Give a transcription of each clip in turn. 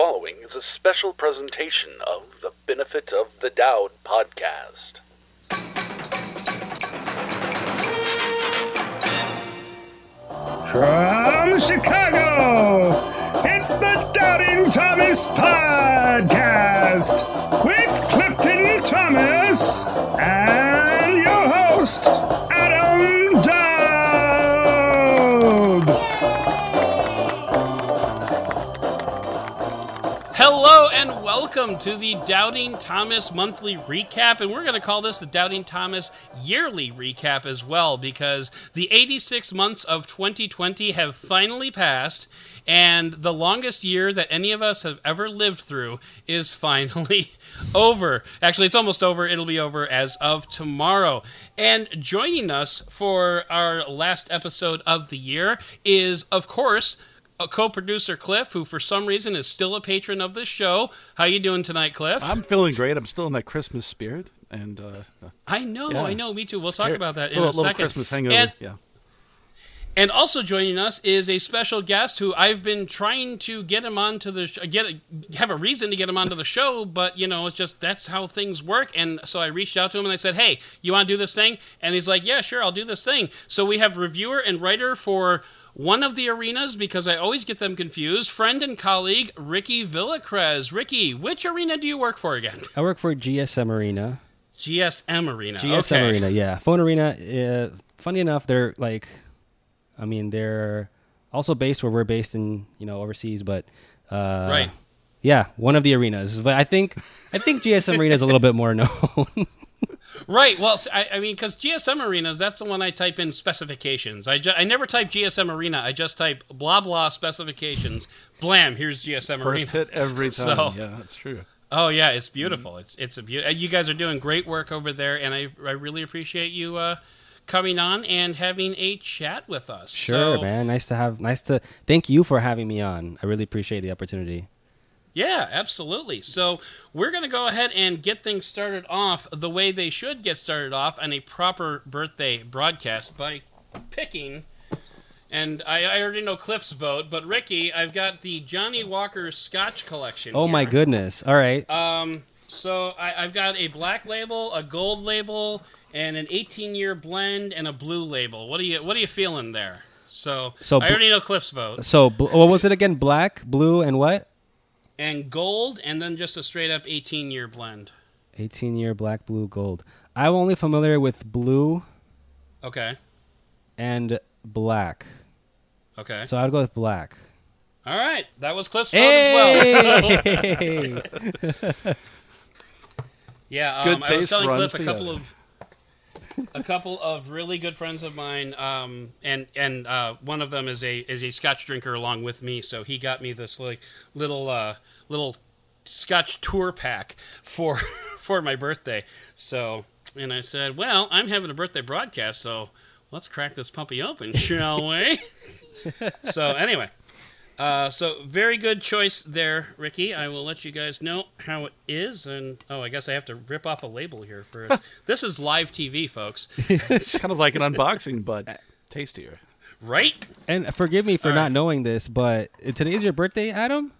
following is a special presentation of the Benefit of the Doud podcast. From Chicago, it's the Doubting Thomas Podcast with Clifton Thomas and your host, welcome to the Doubting Thomas monthly recap, and we're going to call this the Doubting Thomas yearly recap as well because the 86 months of 2020 have finally passed, and the longest year that any of us have ever lived through is finally over. Actually, it's almost over. It'll be over as of tomorrow. And joining us for our last episode of the year is, of course, a co-producer Cliff, who for some reason is still a patron of this show. How you doing tonight, Cliff? I'm feeling great. I'm still in that Christmas spirit, and uh, I know, Yeah. I know, me too. We'll talk about that in little, a little second. Christmas hangover. And, yeah, and also joining us is a special guest who I've been trying to get him onto the sh- get a, have a reason to get him onto the show, but you know, it's just that's how things work. And so I reached out to him and I said, "Hey, you want to do this thing?" And he's like, "Yeah, sure, I'll do this thing." So we have reviewer and writer for one of the arenas because I always get them confused. Friend and colleague Ricky Villacrez. Ricky, which arena do you work for again? I work for GSM Arena. GSM Arena. GSM okay. Arena, yeah. Phone Arena. Uh, funny enough, they're like, I mean, they're also based where we're based in, you know, overseas, but uh, Right. Yeah, one of the arenas. But I think I think GSM Arena is a little bit more known. Right. Well, I mean, because GSM Arenas, that's the one I type in specifications. I, ju- I never type GSM Arena. I just type blah blah specifications. Blam. Here's GSM Arena. first hit every time. So- yeah, that's true. Oh yeah, it's beautiful. It's it's a beautiful. You guys are doing great work over there, and I I really appreciate you uh, coming on and having a chat with us. sure, So, man. Nice to have. Nice to. Thank you for having me on. I really appreciate the opportunity. Yeah, absolutely. So we're going to go ahead and get things started off the way they should get started off on a proper birthday broadcast by picking. And I, I already know Cliff's vote, but Ricky, I've got the Johnnie Walker Scotch collection. Oh my goodness! All right. Um, so I, I've got a black label, a gold label, and an 18-year blend, and a blue label. What are you What are you feeling there? So, So I already know Cliff's vote. so, bl- what was it again? Black, blue, and what? And gold, and then just a straight up 18-year blend. 18 year black, blue, gold. I'm only familiar with blue Okay. and black. Okay. So I'd go with black. All right, that was Cliff's vote as well. So, Hey! yeah, um, Good I was taste telling Cliff a couple together. of a couple of really good friends of mine, um, and and uh, one of them is a is a Scotch drinker along with me. So he got me this like little uh, little Scotch tour pack for for my birthday. So and I said, well, I'm having a birthday broadcast, so let's crack this puppy open, shall we? so anyway. Uh, so very good choice there, Ricky. I will let you guys know how it is, and oh, I guess I have to rip off a label here first. this is live TV, folks, It's kind of like an unboxing, but tastier. right? and forgive me for All not right. knowing this, but today's your birthday, Adam?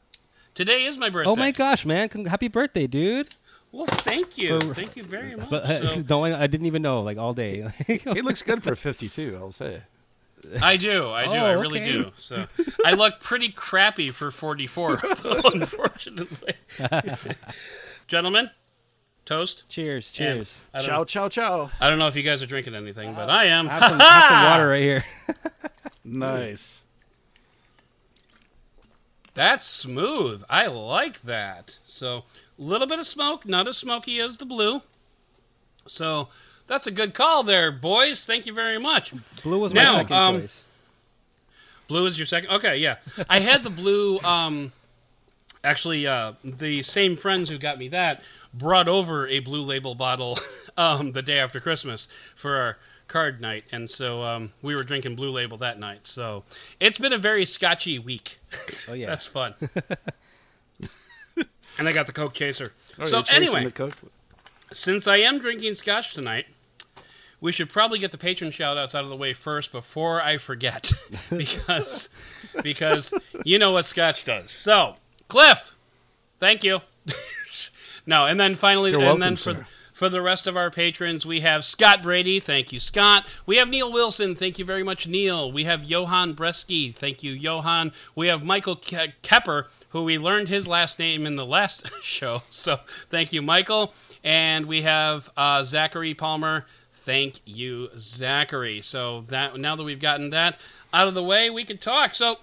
Today is my birthday. Oh my gosh, man. Con- Happy birthday, dude. Well, thank you, For- thank you very much. But So, no, I didn't even know, like, all day. He looks good for 52. I'll say. I do, I do, Oh, I really okay. do. So I look pretty crappy for 44, though, unfortunately. Gentlemen, toast. cheers, And cheers. I don't, Ciao, ciao, ciao. I don't know if you guys are drinking anything, but I am. Have some, have some water right here. Nice. That's smooth. I like that. So, a little bit of smoke, not as smoky as the blue. So, that's a good call there, boys. Thank you very much. Blue was my second um, choice. Blue is your second? Okay, yeah. I had the blue, um, actually, uh, the same friends who got me that brought over a blue label bottle um, the day after Christmas for our card night. And so um, we were drinking blue label that night. So, it's been a very scotchy week. Oh, yeah. That's fun. and I got the Coke chaser. Oh, so you're chasing anyway, the Coke? since I am drinking scotch tonight, we should probably get the patron shout outs out of the way first before I forget. because because you know what scotch does. So, Cliff, Thank you. no, and then finally, You're and welcome, then for sir. for the rest of our patrons, we have Scott Brady. Thank you, Scott. We have Neil Wilson. Thank you very much, Neil. We have Johan Bresky. Thank you, Johan. We have Michael Ke- Kepper, who we learned his last name in the last show. So thank you, Michael. And we have uh, Zachary Palmer. Thank you, Zachary. So that now that we've gotten that out of the way, we can talk. So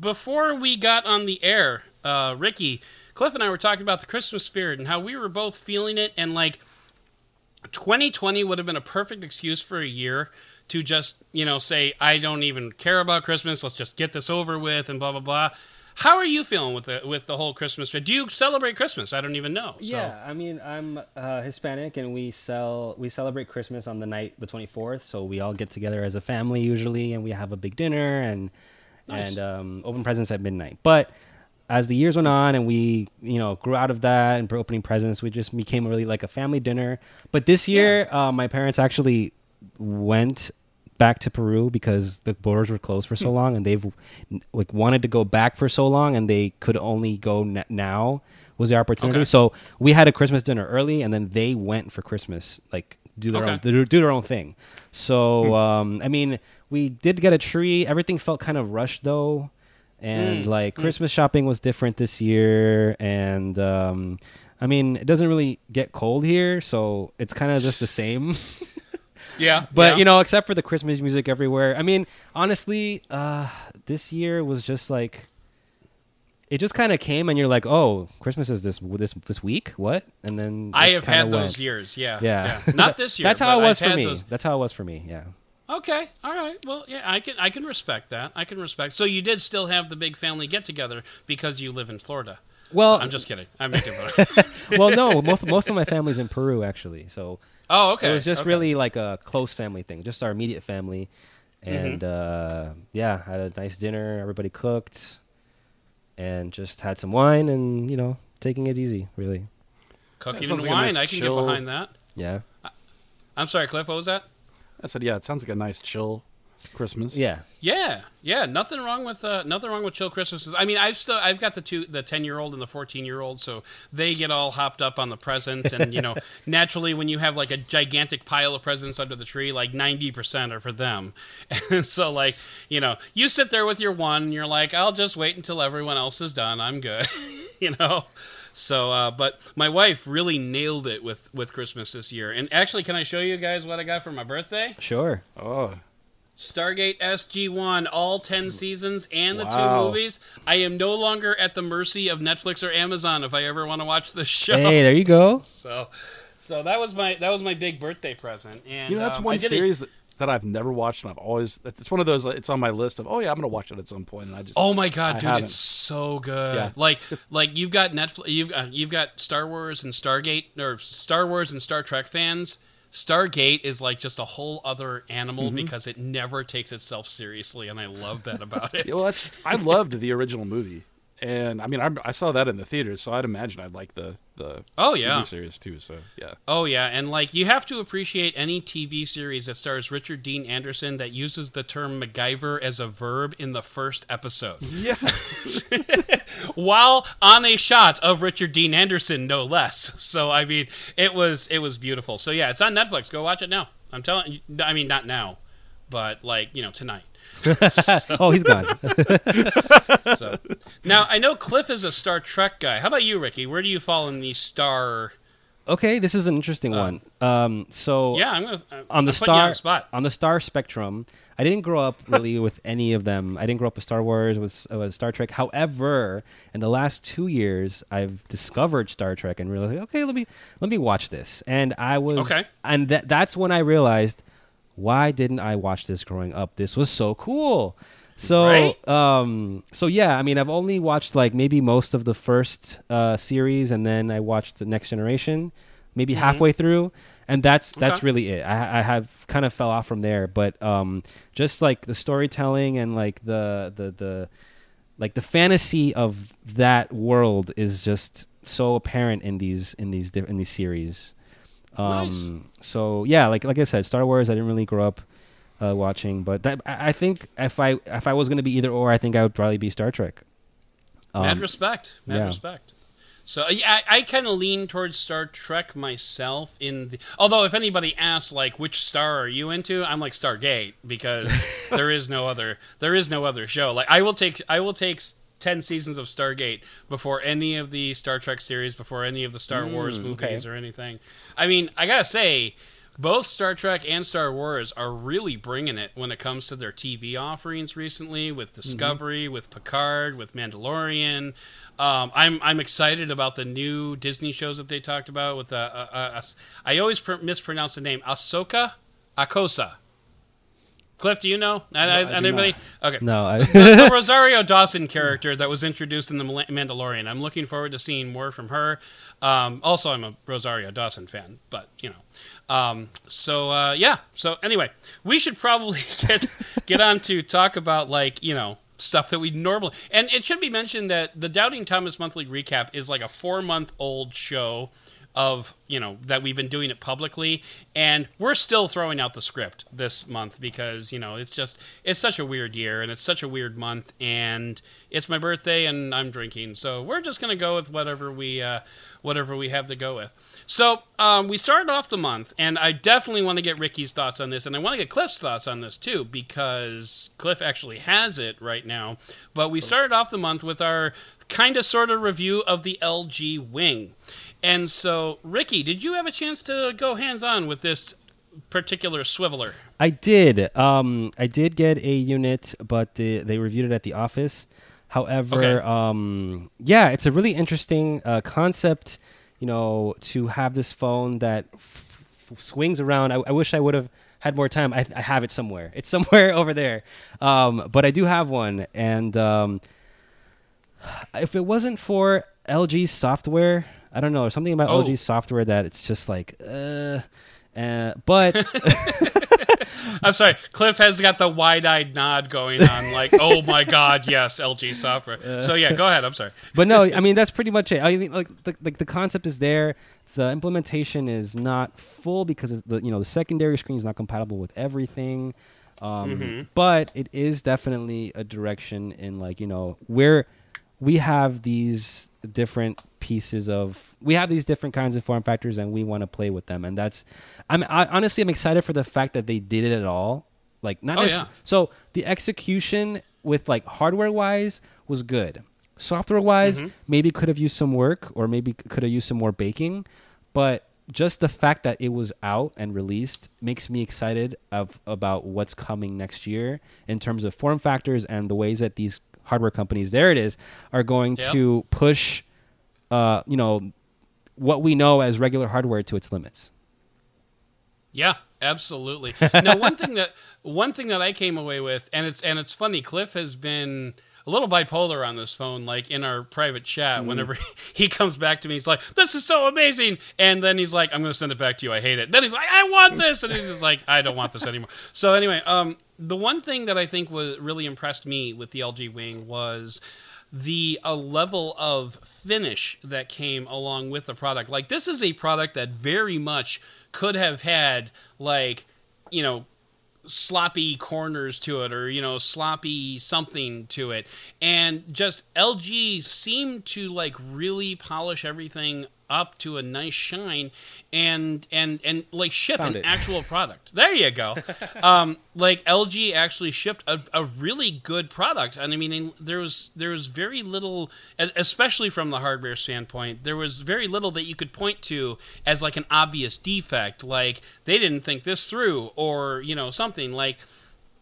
before we got on the air, uh, Ricky, Cliff, and I were talking about the Christmas spirit and how we were both feeling it, and like 2020 would have been a perfect excuse for a year to just, you know, say, I don't even care about Christmas, let's just get this over with, and blah, blah, blah. How are you feeling with the with the whole Christmas? Do you celebrate Christmas? I don't even know. So. Yeah, I mean, I'm uh, Hispanic, and we sell we celebrate Christmas on the night the 24th. So we all get together as a family usually, and we have a big dinner and Nice. and um, open presents at midnight. But as the years went on, and we you know grew out of that and opening presents, we just became really like a family dinner. But this year, uh, my parents actually went back to Peru because the borders were closed for so Hmm. long, and they've like wanted to go back for so long, and they could only go n- now was the opportunity. Okay. So we had a Christmas dinner early, and then they went for Christmas, like do their Okay. own do their own thing. So um, I mean, we did get a tree. Everything felt kind of rushed though, and Mm, like Christmas shopping was different this year, and um, I mean, it doesn't really get cold here, so it's kind of just the same. Yeah, But yeah. you know, except for the Christmas music everywhere. I mean, honestly, uh, this year was just like it just kind of came, and you're like, "Oh, Christmas is this this this week? What?" And then I have had those years. Yeah, Yeah, Not this year. That's how it was I've for me. those- That's how it was for me. Yeah. Okay, all right. Well, yeah, I can I can respect that. I can respect. So you did still have the big family get together because you live in Florida. Well, I'm just kidding. I'm making fun. well, no, most most of my family's in Peru actually, so Oh, okay. it was just okay. really like a close family thing, just our immediate family, Mm-hmm. and uh, yeah, had a nice dinner. Everybody cooked, and just had some wine, and you know, taking it easy, really. cooking sounds and like wine. nice I can chill- get behind that. Yeah, I'm sorry, Cliff. What was that? I said, yeah, it sounds like a nice chill Christmas. yeah. Yeah, yeah. Nothing wrong with uh, nothing wrong with chill Christmases. I mean, I've still I've got the two the ten year old and the fourteen year old, so they get all hopped up on the presents, and you know, naturally, when you have like a gigantic pile of presents under the tree, like ninety percent are for them, and so like you know, you sit there with your one, and you're like, I'll just wait until everyone else is done. I'm good, you know. So, uh, but my wife really nailed it with with Christmas this year. And actually, can I show you guys what I got for my birthday? Sure. Oh, Stargate SG1, all 10 seasons and the two movies. I am no longer at the mercy of Netflix or Amazon if I ever want to watch the show. Hey, there you go. So so that was my that was my big birthday present. And you know, that's um, one series that, that I've never watched, and I've always. It's one of those. It's on my list of. Oh yeah, I'm gonna watch it at some point, and I just. Oh my god, I dude, haven't. it's so good. Yeah. Like like you've got Netflix you've uh, you've got Star Wars and Stargate or Star Wars and Star Trek fans. Stargate is like just a whole other animal Mm-hmm. because it never takes itself seriously and I love that about it. Well, that's. I loved the original movie, and I mean, I, I saw that in the theaters, so I'd imagine I'd like the the Oh, TV yeah. series too. So yeah, Oh yeah, and like you have to appreciate any TV series that stars Richard Dean Anderson that uses the term MacGyver as a verb in the first episode, yeah. while on a shot of Richard Dean Anderson, no less. So I mean, it was it was beautiful. So yeah, it's on Netflix. Go watch it now. I'm telling you. I mean, not now, but like you know tonight. Oh, he's gone. So now I know Cliff is a Star Trek guy. How about you, Ricky? Where do you fall in the star? okay, this is an interesting one. Um, so Yeah, I'm gonna I'm on the I'm star on the spot. on the star spectrum i didn't grow up really with any of them i didn't grow up with star wars with, uh, with star trek however in the last two years i've discovered star trek and realized okay let me let me watch this and i was Okay. and that that's when i realized why didn't i watch this growing up? This was so cool. So Right? um so yeah i mean i've only watched like maybe most of the first uh series and then i watched the next generation maybe halfway through and that's that's Okay. really it. I, I have kind of fell off from there but um just like the storytelling and like the the the like the fantasy of that world is just so apparent in these in these in these series um Nice. so yeah like like i said star wars i didn't really grow up uh, watching but that I, I think if i if i was going to be either or i think i would probably be star trek Mad Um, respect. Mad yeah. respect. So yeah, I, I kind of lean towards Star Trek myself. In the, although if anybody asks like which star are you into, I'm like Stargate because there is no other there is no other show. Like I will take I will take s- ten seasons of Stargate before any of the Star Trek series, before any of the Star Wars movies or anything. I mean, I gotta say. Both Star Trek and Star Wars are really bringing it when it comes to their TV offerings recently, with Discovery, with Picard, with Mandalorian. Um, I'm I'm excited about the new Disney shows that they talked about with the. Uh, uh, I always pr- mispronounce the name Ahsoka, Akosa. Cliff, do you know? I, I, I do anybody? Okay. No, I, the Rosario Dawson character that was introduced in the Mandalorian. I'm looking forward to seeing more from her. Um, also, I'm a Rosario Dawson fan, but you know. Um, so uh, yeah. So anyway, we should probably get get on to talk about like you know stuff that we normally. And it should be mentioned that the Doubting Thomas monthly recap is like a four month old show of you know that we've been doing it publicly. And we're still throwing out the script this month because you know it's just it's such a weird year and it's such a weird month. And it's my birthday and i'm drinking. So we're just to go with whatever we uh, whatever we have to go with. So um, we started off the month and i definitely want to get ricky's thoughts on this and i want to get cliff's thoughts on this too because cliff actually has it right now. But we started off the month with our kind of sort of review of the lg wing and so, Ricky, did you have a chance to go hands on with this particular swiveler? I did. Um, I did get a unit, but the, they reviewed it at the office. However, Okay. um, yeah, it's a really interesting uh, concept. You know, to have this phone that f- f- swings around. I, I wish I would have had more time. I, I have it somewhere. It's somewhere over there. Um, but I do have one, and um, if it wasn't for LG software, I don't know, or something about Oh. LG software that it's just like, uh, uh but I'm sorry, Cliff has got the wide-eyed nod going on, like, "Oh my God, yes, LG software." so yeah, go ahead. I'm sorry. but no, I mean that's pretty much it. I think like the, like the concept is there. The implementation is not full because the you know the secondary screen is not compatible with everything. Um, But it is definitely a direction in like you know where we have these different pieces of we have these different kinds of form factors and we want to play with them and that's I'm I, honestly I'm excited for the fact that they did it at all. Like not Oh, yeah. so the execution with like hardware wise was good. Software wise, mm-hmm. maybe could have used some work or maybe could have used some more baking, but just the fact that it was out and released makes me excited of about what's coming next year in terms of form factors and the ways that these hardware companies there it is are going Yep. to push uh, you know what we know as regular hardware to its limits. Yeah, absolutely. now, one thing that one thing that I came away with, and it's and it's funny. Cliff has been a little bipolar on this phone. Like in our private chat, whenever he comes back to me, he's like, "This is so amazing," and then he's like, "I'm going to send it back to you. I hate it." Then he's like, "I want this," and he's just like, "I don't want this anymore." So anyway, um, the one thing that I think was really impressed me with the LG Wing was the a level of finish that came along with the product. Like this is a product that very much could have had like you know sloppy corners to it or you know sloppy something to it. And just LG seemed to like really polish everything up to a nice shine and and and like ship Found an it. actual product there you go um like LG actually shipped a, a really good product and I mean there was there was very little especially from the hardware standpoint there was very little that you could point to as like an obvious defect like they didn't think this through or you know something like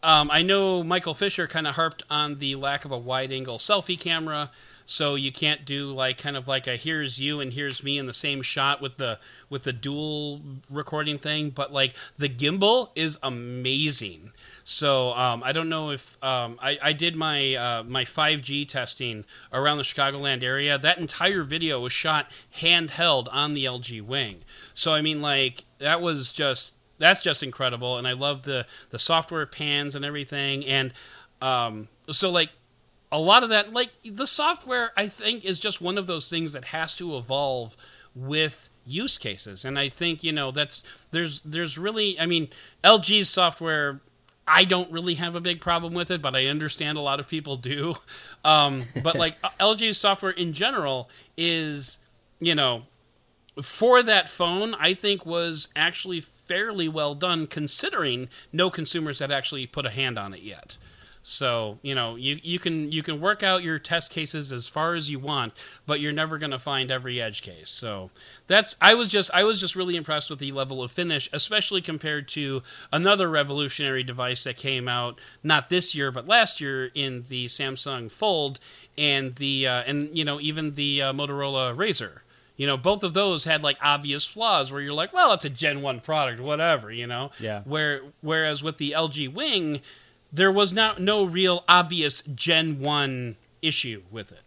um, I know Michael Fisher kind of harped on the lack of a wide angle selfie camera, so you can't do like kind of like a here's you and here's me in the same shot with the with the dual recording thing. But like the gimbal is amazing. So um, I don't know if um, I, I did my uh, my 5G testing around the Chicagoland area. That entire video was shot handheld on the LG Wing. So I mean, like that was just that's just incredible and i love the the software pans and everything and um so like a lot of that like the software i think is just one of those things that has to evolve with use cases and i think you know that's there's there's really i mean lg's software I don't really have a big problem with it, but I understand a lot of people do. Um, but like LG's software in general is you know, for that phone, I think was actually fairly well done considering no consumers had actually put a hand on it yet. So you know you, you can you can work out your test cases as far as you want, but you're never going to find every edge case. So that's I was just I was just really impressed with the level of finish, especially compared to another revolutionary device that came out not this year but last year in the Samsung Fold and the uh, and you know even the uh, Motorola Razr. You know, both of those had like obvious flaws where you're like, well, it's a Gen One product, whatever. You know, Yeah. Where whereas with the LG Wing, there was not no real obvious Gen One issue with it.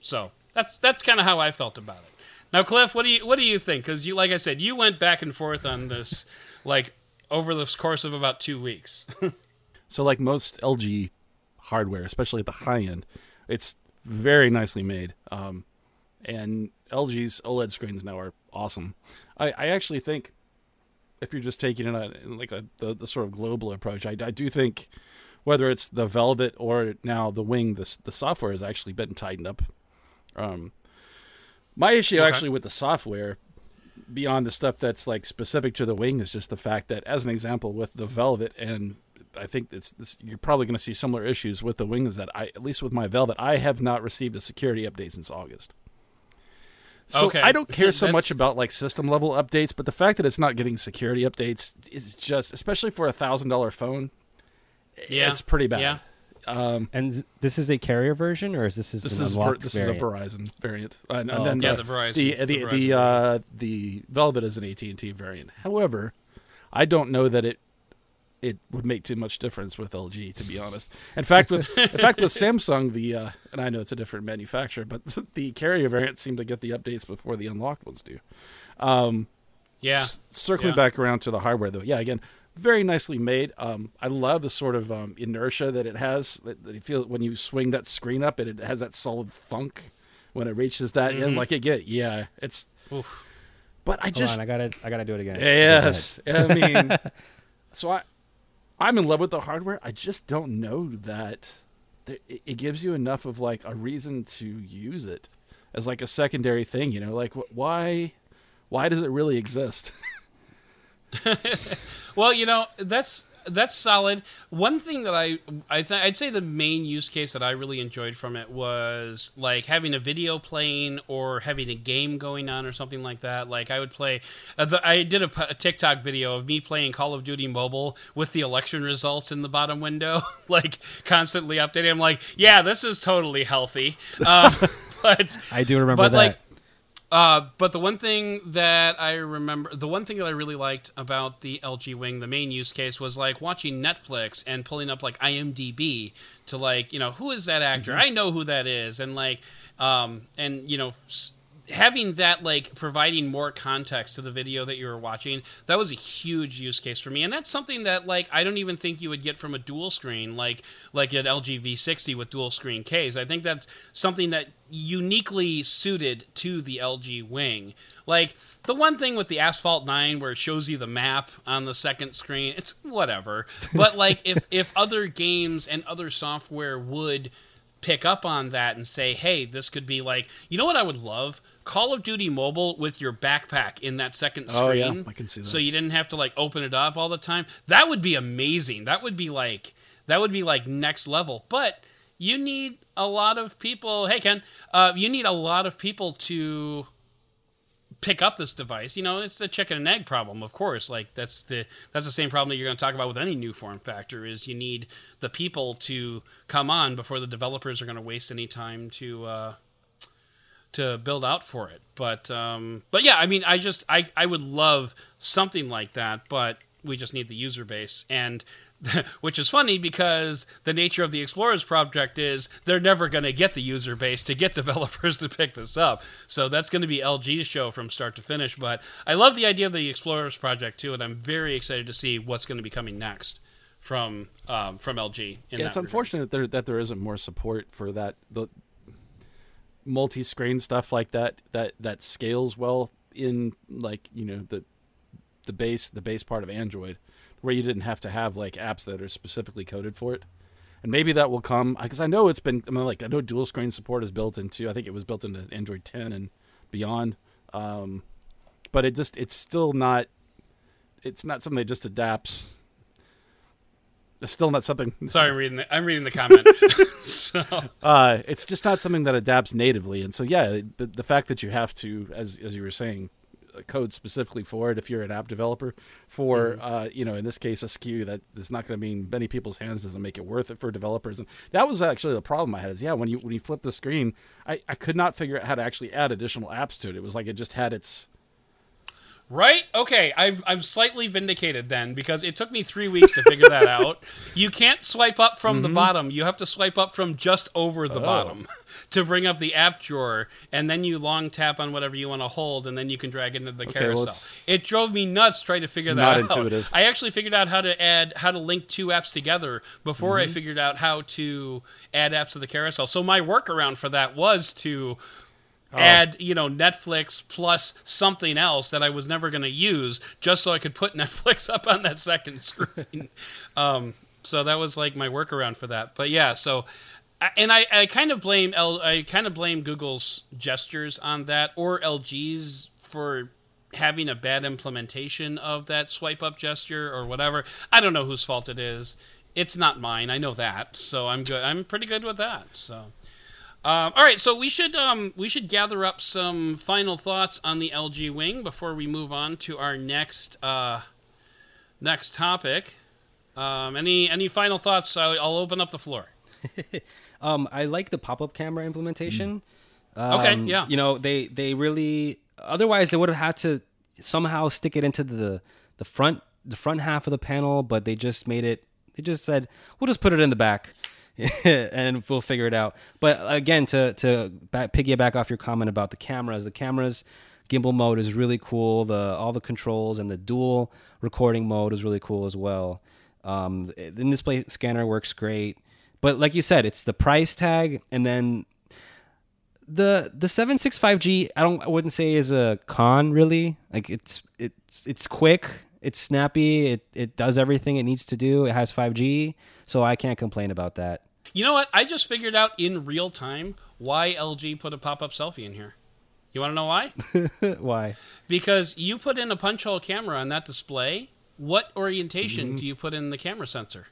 So that's that's kind of how I felt about it. Now, Cliff, what do you what do you think? Because you, like I said, you went back and forth on this, like over the course of about two weeks. So, like most LG hardware, especially at the high end, it's very nicely made. Um, and LG's OLED screens now are awesome. I, I actually think if you're just taking it on like a the, the sort of global approach, I, I do think whether it's the Velvet or now the Wing, the the software has actually been tightened up. Um, my issue Okay. actually with the software, beyond the stuff that's like specific to the Wing, is just the fact that, as an example, with the Velvet and I think it's this, you're probably going to see similar issues with the Wing. Is that I at least with my Velvet, I have not received a security update since August. So Okay. I don't care so That's- much about like system level updates, but the fact that it's not getting security updates is just, especially for a thousand dollar phone, Yeah. it's pretty bad. Yeah. And this is a carrier version, or is this, is This an is ver- unlocked this variant? is a Verizon variant, and, and Oh, then okay. the, Yeah, the Verizon- the the the Verizon the, uh, the Velvet is an AT and T variant. However, I don't know that it it would make too much difference with LG, to be honest. In fact, with in fact with Samsung, the uh, and I know it's a different manufacturer, but the carrier variant seem to get the updates before the unlocked ones do. yeah. S- circling Yeah. back around to the hardware, though, yeah, again, very nicely made. Um, I love the sort of um, inertia that it has. That, that you feel when you swing that screen up, and it has that solid thunk when it reaches that Mm-hmm. in. Like it get, yeah, it's. Oof. But I Hold just on, I gotta, I gotta do it again. yes, I mean, so I, I'm in love with the hardware. I just don't know that it, gives you enough of like a reason to use it as like a secondary thing. You know, like why, why does it really exist? Well, you know that's that's solid. One thing that I I th- I'd say the main use case that I really enjoyed from it was like having a video playing or having a game going on or something like that. Like I would play. Uh, the, I did a TikTok video of me playing Call of Duty Mobile with the election results in the bottom window, like constantly updating. I'm like, yeah, this is totally healthy. Um, but I do remember but that. like uh, but the one thing that I remember, the one thing that I really liked about the LG Wing, the main use case was like watching Netflix and pulling up like IMDb to like, you know, who is that actor? I know who that is, and like, um, and you know, s- having that like providing more context to the video that you were watching, that was a huge use case for me, and that's something that like I don't even think you would get from a dual screen like like an LG V60 with dual screen case. I think that's something that uniquely suited to the LG Wing. Like the one thing with the Asphalt 9 where it shows you the map on the second screen, it's whatever. But like if if other games and other software would pick up on that and say, "Hey, this could be like, you know what I would love? Call of Duty Mobile with your backpack in that second screen. Oh, screen. yeah, I can see that. So you didn't have to like open it up all the time. That would be amazing. That would be like that would be like next level. But you need a lot of people. Hey Ken, uh, you need a lot of people to pick up this device. You know, it's the chicken and egg problem, of course. Like that's the that's the same problem that you're going to talk about with any new form factor. Is you need the people to come on before the developers are going to waste any time to. Uh, to build out for it. But um, but yeah, I mean, I just I I would love something like that, but we just need the user base and. Which is funny because the nature of the Explorers project is they're never going to get the user base to get developers to pick this up. So that's going to be LG's show from start to finish. But I love the idea of the Explorers project too, and I'm very excited to see what's going to be coming next from um, from LG. In Yeah, it's regard. unfortunate that there, that there isn't more support for that the multi-screen stuff like that that that scales well in like you know the the base the base part of Android, where you didn't have to have like apps that are specifically coded for it. And maybe that will come because I know it's been. I mean, like I know dual screen support is built into. I think it was built into Android 10 and beyond. Um, but it just it's still not it's not something that just adapts. It's still not something. Sorry, I'm reading the I'm reading the comment. so Uh, it's just not something that adapts natively, and so yeah, the, the fact that you have to, as as you were saying, uh, code specifically for it if you're an app developer for Mm-hmm. uh, you know in this case a SKU that is not going to mean many people's hands doesn't make it worth it for developers and that was actually the problem I had is yeah when you when you flip the screen I, I could not figure out how to actually add additional apps to it it was like it just had its Right? Okay, I'm I'm slightly vindicated then because it took me three weeks to figure that out. You can't swipe up from Mm-hmm. the bottom; you have to swipe up from just over Oh. the bottom to bring up the app drawer, and then you long tap on whatever you want to hold, and then you can drag it into the well, carousel. it's it drove me nuts trying to figure that out. intuitive. I actually figured out how to add how to link two apps together before Mm-hmm. I figured out how to add apps to the carousel. So my workaround for that was to Oh. add you know Netflix plus something else that I was never going to use just so I could put Netflix up on that second screen. um, so that was like my workaround for that. But yeah, so and I, I kind of blame L, I kind of blame Google's gestures on that or LG's for having a bad implementation of that swipe up gesture or whatever. I don't know whose fault it is. It's not mine. I know that. So I'm good. I'm pretty good with that. So um, all right, so we should um, we should gather up some final thoughts on the LG Wing before we move on to our next uh, next topic. Um, any any final thoughts? I'll, I'll open up the floor. Um, I like the pop-up camera implementation. Okay, Um, yeah. You know, they they really otherwise they would have had to somehow stick it into the the front the front half of the panel, but they just made it. They just said we'll just put it in the back. and we'll figure it out. But again, to to back, piggyback off your comment about the cameras, the cameras gimbal mode is really cool. The all the controls and the dual recording mode is really cool as well. Um, the in-display scanner works great, but like you said, it's the price tag, and then the the 765G. I don't. I wouldn't say is a con really. Like it's it's it's quick. It's snappy. It it does everything it needs to do. It has 5G, so I can't complain about that. You know what? I just figured out in real time why LG put a pop up selfie in here. You want to know why? Why? because you put in a punch hole camera on that display. What orientation mm-hmm. do you put in the camera sensor?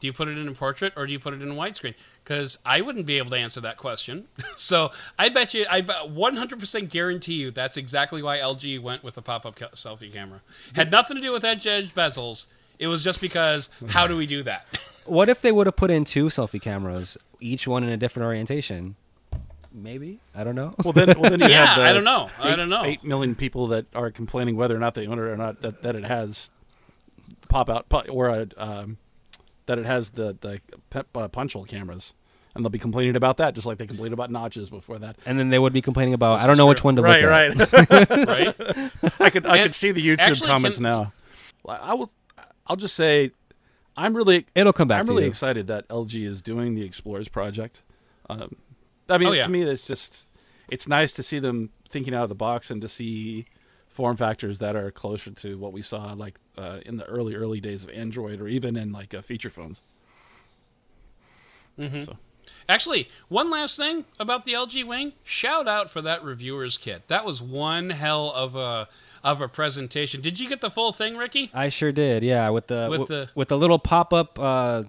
Do you put it in portrait or do you put it in widescreen? Because I wouldn't be able to answer that question. so I bet you, I bet 100% guarantee you that's exactly why LG went with the pop up ca- selfie camera. Had nothing to do with edge edge bezels. It was just because how do we do that? What if they would have put in two selfie cameras, each one in a different orientation? Maybe I don't know. well then well then you Yeah, have the I don't know. I eight- don't know. eight million people that are complaining whether or not they own it or not that, that it has pop out pu- or a, um, that it has the the pe- uh, punch hole cameras and they'll be complaining about that just like they complained about notches before that and then they would be complaining about This I don't know true. which one to right look at. right right? right. I could I And could see the YouTube comments can- now. I will. I'll just say, I'm really. It'll come back I'm to really you. excited that LG is doing the Explorers project. Um, I mean, Oh, yeah. to me, it's just it's nice to see them thinking out of the box and to see form factors that are closer to what we saw like uh, in the early early days of Android or even in like uh, feature phones. Mm-hmm. So Actually, one last thing about the LG Wing. Shout out for that reviewer's kit. That was one hell of a of a presentation. Did you get the full thing, Ricky? I sure did. Yeah, with the With with, the- with the little pop up uh,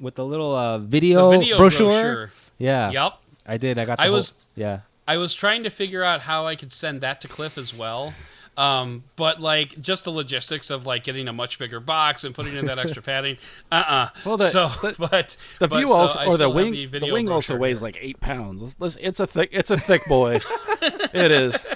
with the little uh, video, The video brochure. brochure. Yeah. Yep. I did. I got. The I whole- was- Yeah. I was trying to figure out how I could send that to Cliff as well. Um, but like just the logistics of like getting a much bigger box and putting in that extra padding. Uh uh Well, the- so the- but the view so also I or the wing the, the, wing also weighs here. like eight pounds. Let's- let's- It's a thick it's a thick boy. it is.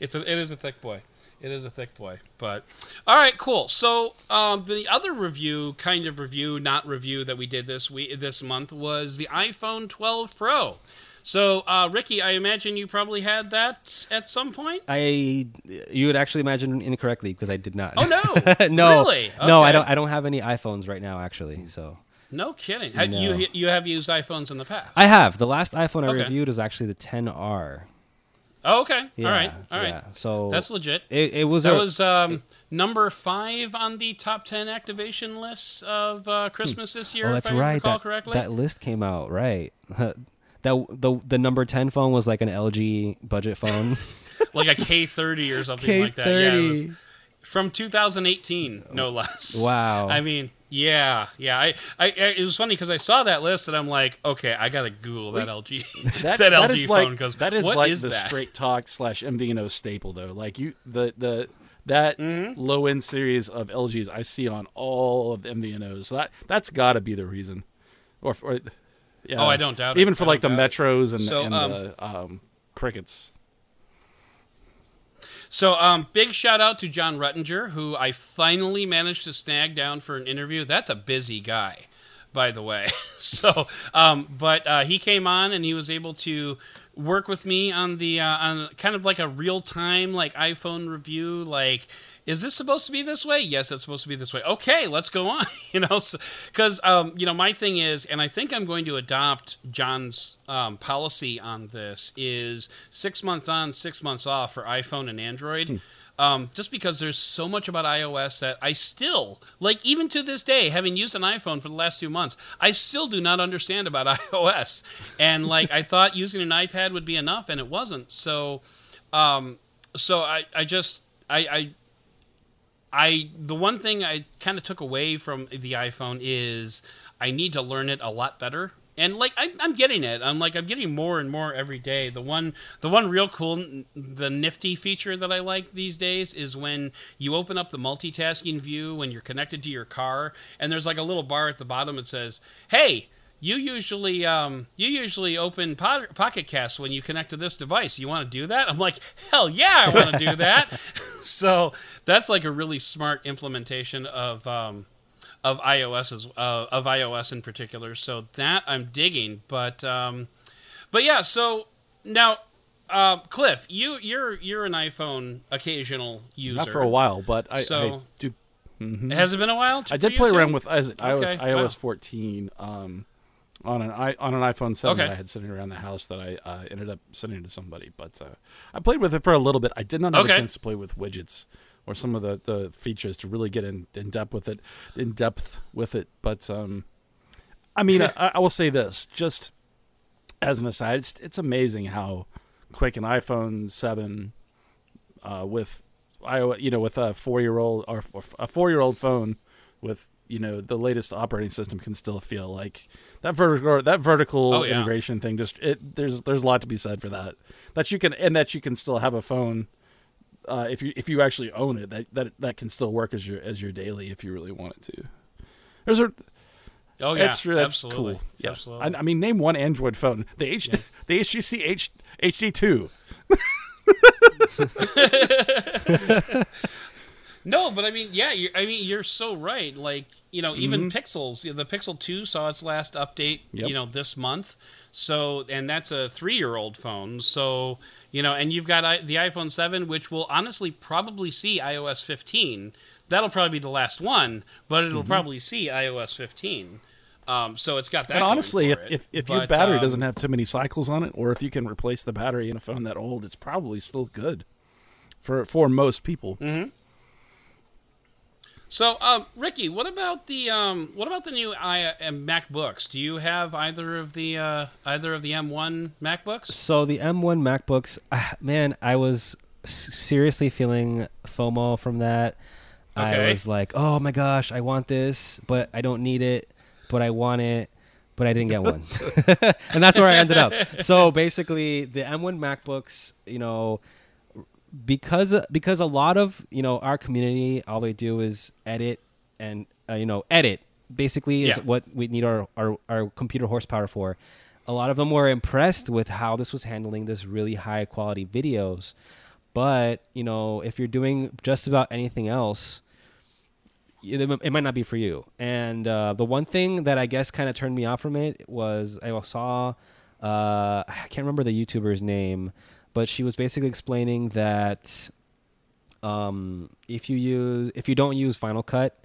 It's a, it is a thick boy. It is a thick boy. But all right, cool. So um, the other review, kind of review, not review that we did this week this month was the iPhone 12 Pro. So uh, Ricky, I imagine you probably had that at some point. I you would actually imagine incorrectly because I did not. Oh no, no, really? no, I don't. I don't have any iPhones right now, actually. So No kidding. No. You you have used iPhones in the past. I have the last iPhone I Okay. reviewed was actually the 10R. Oh, okay. Yeah, all right. All right. yeah. So That's legit. it, it was That a, was um, number five on the top ten activation lists of uh, Christmas this year. Oh, if that's I right. recall That, correctly. that list came out right. that the the number ten phone was like an LG budget phone. like a K30 or something like that. Yeah, it was from 2018, no less. Wow. I mean, yeah, yeah. I, I, it was funny because I saw that list and I'm like, okay, I gotta Google that LG, that, that LG is phone like because that is like is the that? straight talk slash MVNO staple though. Like you the the that Mm-hmm. low end series of LGs I see on all of the MVNOs. So that that's got to be the reason. Or, or yeah. Oh, I don't doubt it. Even for I like the don't it. metros and, So, and um, the um, crickets. So, um, big shout out to John Ruttinger, who I finally managed to snag down for an interview. That's a busy guy, by the way. so, um, but uh, he came on and he was able to work with me on the uh, on kind of like a real time like iPhone review. Like, is this supposed to be this way? Yes, it's supposed to be this way. Okay, let's go on. you know, because um, you know my thing is, and I think I'm going to adopt John's um, policy on this is six months on, six months off for iPhone and Android. Um, just because there's so much about iOS that I still, like, even to this day, having used an iPhone for the last two months, I still do not understand about iOS. And, like, I thought using an iPad would be enough, and it wasn't. So, um, so I, I just, I, I, I, the one thing I kind of took away from the iPhone is I need to learn it a lot better. And like I, I'm getting it, I'm like I'm getting more and more every day. The one, the one real cool, the nifty feature that I like these days is when you open up the multitasking view when you're connected to your car, and there's like a little bar at the bottom that says, "Hey, you usually um, you usually open po- Pocket Cast when you connect to this device. You want to do that? I'm like, hell yeah, I want to do that. so that's like a really smart implementation of um, of iOS as uh, of iOS in particular. So that I'm digging. But um, but yeah. So now. Uh, Cliff, you you're you're an iPhone occasional user. Not for a while, but I, I So- do. Has it been a while? I did play too? around with iOS, Okay, iOS wow. 14 um, on an i on an iPhone 7 Okay. that I had sitting around the house that I uh, ended up sending to somebody. But uh, I played with it for a little bit. I did not have Okay. a chance to play with widgets or some of the, the features to really get in, in depth with it. In depth with it, but um, I mean, I, I will say this just as an aside, it's, it's amazing how quick an iPhone 7 uh, with I you know with a four year old or or a four year old phone with you know the latest operating system can still feel like that vertical that vertical Oh, yeah. integration thing just it there's there's a lot to be said for that that you can and that you can still have a phone uh, if you if you actually own it that that that can still work as your as your daily if you really want it to there's a Oh yeah, that's, that's absolutely, cool. Yeah. absolutely. I, I mean, name one Android phone. The H, the HTC H, HD two. No, but I mean, yeah, you're, I mean, you're so right. Like, you know, even Mm-hmm. Pixels, the Pixel 2 saw its last update, Yep. you know, this month. So, and that's a three year old phone. So, you know, and you've got I, the iPhone 7, which will honestly probably see iOS 15. That'll probably be the last one, but it'll probably see iOS 15. Um, so it's got that. And honestly, if if, if your battery um, doesn't have too many cycles on it, or if you can replace the battery in a phone that old, it's probably still good for for most people. Mm-hmm. So, um, Ricky, what about the um, what about the new i uh, MacBooks? Do you have either of the uh, either of the M1 MacBooks? So the M1 MacBooks, ah, man, I was seriously feeling FOMO from that. I was like, "Oh my gosh, I want this, but I don't need it, but I want it, but I didn't get one." and that's where I ended up. So basically, the M1 MacBooks, you know, because because a lot of you know our community, all they do is edit and uh, you know edit. Basically, is Yeah. what we need our, our our computer horsepower for. A lot of them were impressed with how this was handling this really high quality videos, but you know if you're doing just about anything else, it it might not be for you. And uh, the one thing that I guess kind of turned me off from it was I saw uh, I can't remember the YouTuber's name, but she was basically explaining that um, if you use if you don't use Final Cut,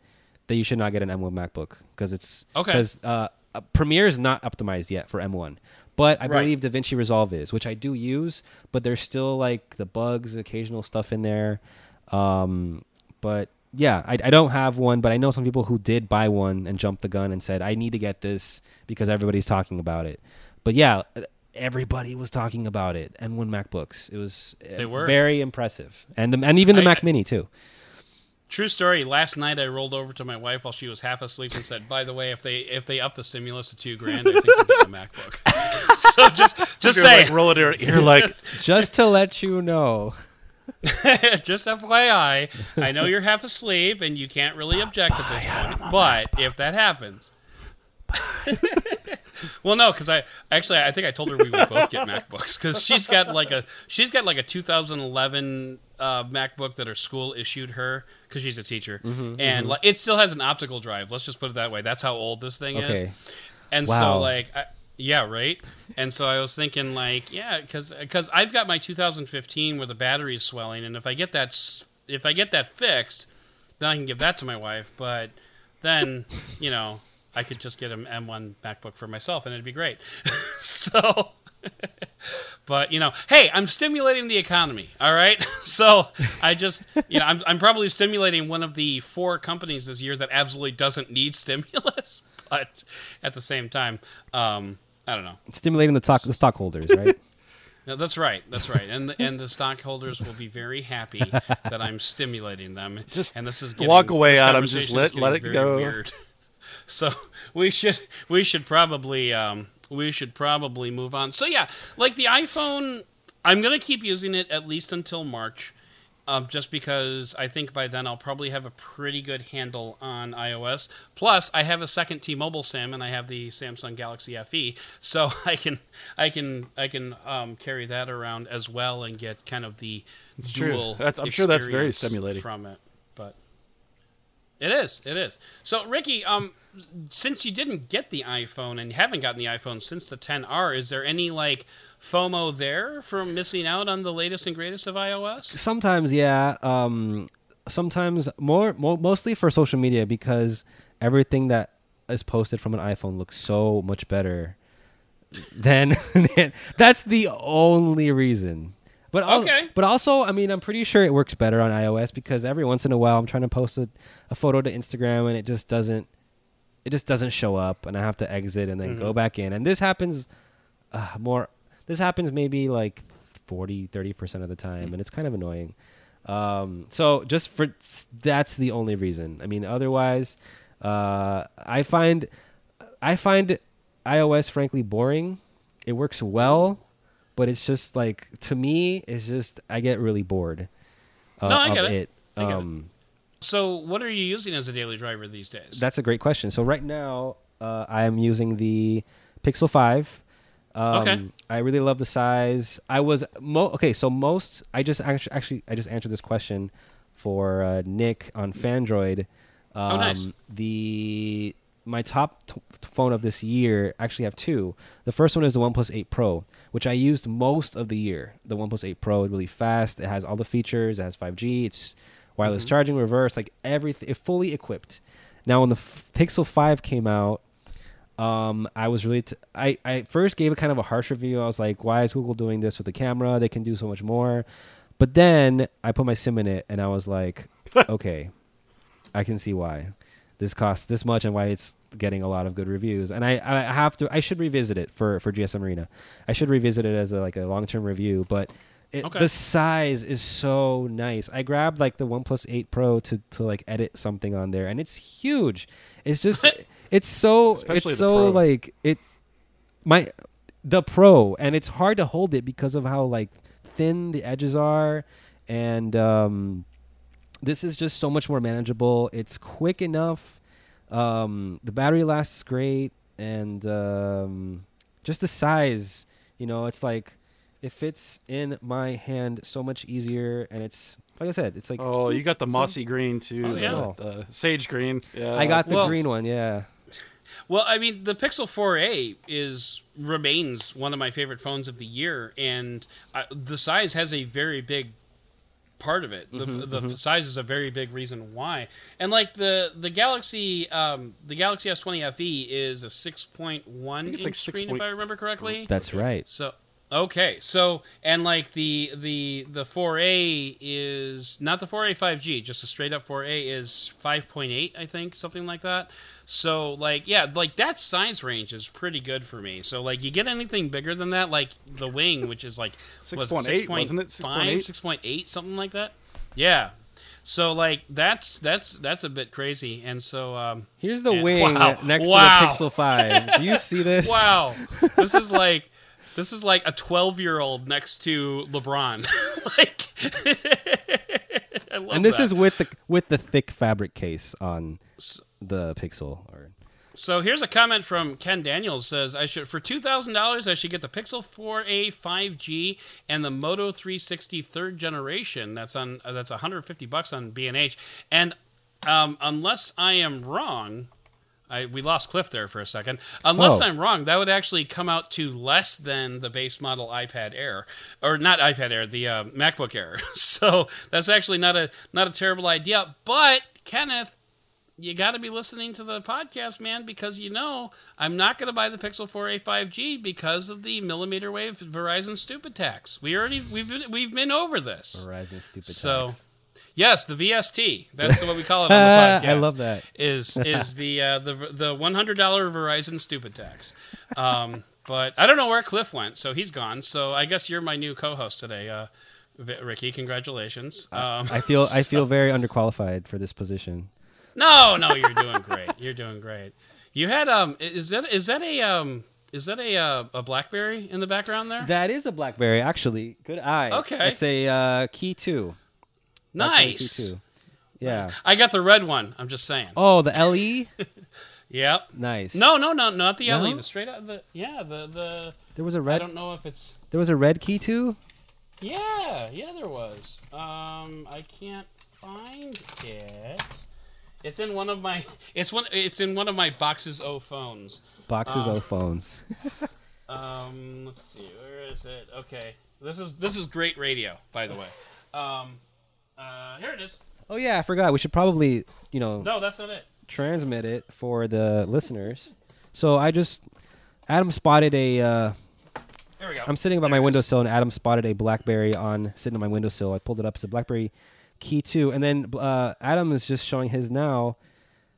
that you should not get an M1 MacBook because it's Okay. because uh, Premiere is not optimized yet for M1. But I Right. believe DaVinci Resolve is, which I do use, but there's still like the bugs, occasional stuff in there. Um, but yeah, I, I don't have one, but I know some people who did buy one and jumped the gun and said, I need to get this because everybody's talking about it. But yeah, everybody was talking about it. M1 MacBooks. It was uh, They were. very impressive, and the, and even the I- Mac I- Mini too. True story. Last night I rolled over to my wife while she was half asleep and said, "By the way, if they if they up the stimulus to two grand, I think they'll get a MacBook." so just just say, like roll it in your ear like Just to let you know, just FYI, I know you're half asleep and you can't really object at this point, but if that happens. well, no, because I actually I think I told her we would both get MacBooks because she's got like a she's got like a 2011 uh, MacBook that her school issued her because she's a teacher, Mm-hmm, and like, it still has an optical drive. Let's just put it that way. That's how old this thing is. And Wow. so like I, yeah, right? And so I was thinking like, yeah, cuz cuz I've got my 2015 where the battery is swelling and if I get that if I get that fixed, then I can give that to my wife, but then, you know, I could just get an M1 MacBook for myself and it'd be great. so but you know, hey, I'm stimulating the economy. All right, so I just, you know, I'm, I'm probably stimulating one of the four companies this year that absolutely doesn't need stimulus, but at the same time, um, I don't know. Stimulating the stock the stockholders, right? No, that's right. That's right. And the, and the stockholders will be very happy that I'm stimulating them. Just and this is getting, walk away, this Adam. Just conversation let- let it go. Weird. So we should we should probably um, we should probably move on. So yeah, like the iPhone, I'm gonna keep using it at least until March. Um, just because I think by then I'll probably have a pretty good handle on iOS. Plus, I have a second T-Mobile SIM, and I have the Samsung Galaxy FE, so I can I can I can um, carry that around as well and get kind of the true. dual. That's- I'm sure that's very stimulating. from it. It is, it is. So, Ricky, um, since you didn't get the iPhone and you haven't gotten the iPhone since the 10R, is there any like FOMO there from missing out on the latest and greatest of iOS? Sometimes, yeah. Um, sometimes more, mo mostly for social media because everything that is posted from an iPhone looks so much better. Than that's the only reason. But also, Okay. but also, I mean, I'm pretty sure it works better on iOS because every once in a while I'm trying to post a, a photo to Instagram and it just doesn't, it just doesn't show up, and I have to exit and then go back in. And this happens uh, more. This happens maybe like 40, 30 percent of the time, and it's kind of annoying. Um, so just for that's the only reason. I mean, otherwise, uh, I find I find iOS frankly boring. It works well, but it's just like to me, it's just I get really bored. Uh, No, I of get it. it. I get it. Um, So, what are you using as a daily driver these days? That's a great question. So right now, uh, I am using the Pixel Five. Um, Okay. I really love the size. I was mo- okay. So most, I just actually, actually, I just answered this question for uh, Nick on Fandroid. Um, Oh, nice. The my top t- phone of this year actually have two. The first one is the OnePlus 8 Pro, which I used most of the year. The OnePlus 8 Pro is really fast. It has all the features. It has 5G. It's wireless Mm-hmm. charging, reverse, like everything. It's fully equipped. Now, when the f- Pixel 5 came out, um, I was really. T- I I first gave it kind of a harsh review. I was like, "Why is Google doing this with the camera? They can do so much more." But then I put my SIM in it, and I was like, "Okay, I can see why this costs this much and why it's getting a lot of good reviews." And I I have to. I should revisit it for for GSM Arena. I should revisit it as a, like a long term review, but. It, Okay. The size is so nice. I grabbed like the OnePlus 8 Pro to, to like edit something on there, and it's huge. It's just, it's so, Especially it's so Pro. like it my the pro and it's hard to hold it because of how like thin the edges are and um this is just so much more manageable it's quick enough um the battery lasts great and um just the size you know it's like it fits in my hand so much easier and it's like i said it's like Oh, you got the mossy green too. Oh, the, yeah. the sage green. Yeah, i got the well- green one yeah Well, I mean, the Pixel 4a is remains one of my favorite phones of the year, and uh, the size has a very big part of it. The, Mm-hmm, the size is a very big reason why. And like the the Galaxy, um, the Galaxy S20 FE is a 6.1 inch like screen, 6.4. if I remember correctly. that's right So Okay, so and like the the the 4A is not the 4A 5G, just a straight up 4A is 5.8, I think, something like that. So like yeah, like that size range is pretty good for me. So like you get anything bigger than that, like the wing, which is like was 6.8, wasn't it? 6.5, 6.8, something like that. Yeah. So like that's that's that's a bit crazy, and so um, Here's the Yeah. wing Wow. next Wow. to the Pixel 5. Do you see this? Wow, this is like this is like a twelve year old next to LeBron. like, I love And this that. is with the with the thick fabric case on the Pixel. Or So here's a comment from Ken Daniels says I should for two thousand dollars I should get the Pixel 4a 5G and the Moto 360 third generation. That's on uh, that's 150 bucks on B&H. And um, unless I am wrong, I we lost Cliff there for a second. Unless Oh. I'm wrong, that would actually come out to less than the base model iPad Air, or not iPad Air, the uh, MacBook Air. so that's actually not a not a terrible idea. But Kenneth, you got to be listening to the podcast, man, because you know I'm not going to buy the Pixel 4a 5G because of the millimeter wave Verizon stupid tax. We already we've been, we've been over this. Verizon stupid So, tax. Yes, the VST. That's what we call it on the podcast. I love that. Is is the uh, the the one hundred dollar Verizon stupid tax? Um, but I don't know where Cliff went, so he's gone. So I guess you're my new co-host today, uh, Vi- Ricky. Congratulations. Um, I feel I feel very underqualified for this position. no, no, you're doing great. You're doing great. You had um, is that is that a um, is that a uh, a BlackBerry in the background there? That is a BlackBerry, actually. Good eye. Okay. It's a uh, Key Two. Nice. Yeah. I got the red one. I'm just saying. Oh, the LE. Yep. nice. No, no, no, not the LE. No? The straight out the yeah the the. there was a red. I don't know if it's There was a red Key too. Yeah, yeah, there was. Um, I can't find it. It's in one of my. It's one. It's in one of my boxes O phones. Boxes Uh, of phones. Um, let's see. Where is it? Okay, this is this is great radio, by the way. Um, uh, here it is. Oh yeah, I forgot. We should probably, you know, No, that's not it. transmit it for the listeners. So I just Adam spotted a. Uh, Here we go. I'm sitting by There my it is. windowsill, and Adam spotted a BlackBerry on sitting on my windowsill. I pulled it up. It's a BlackBerry Key Two, and then uh, Adam is just showing his now,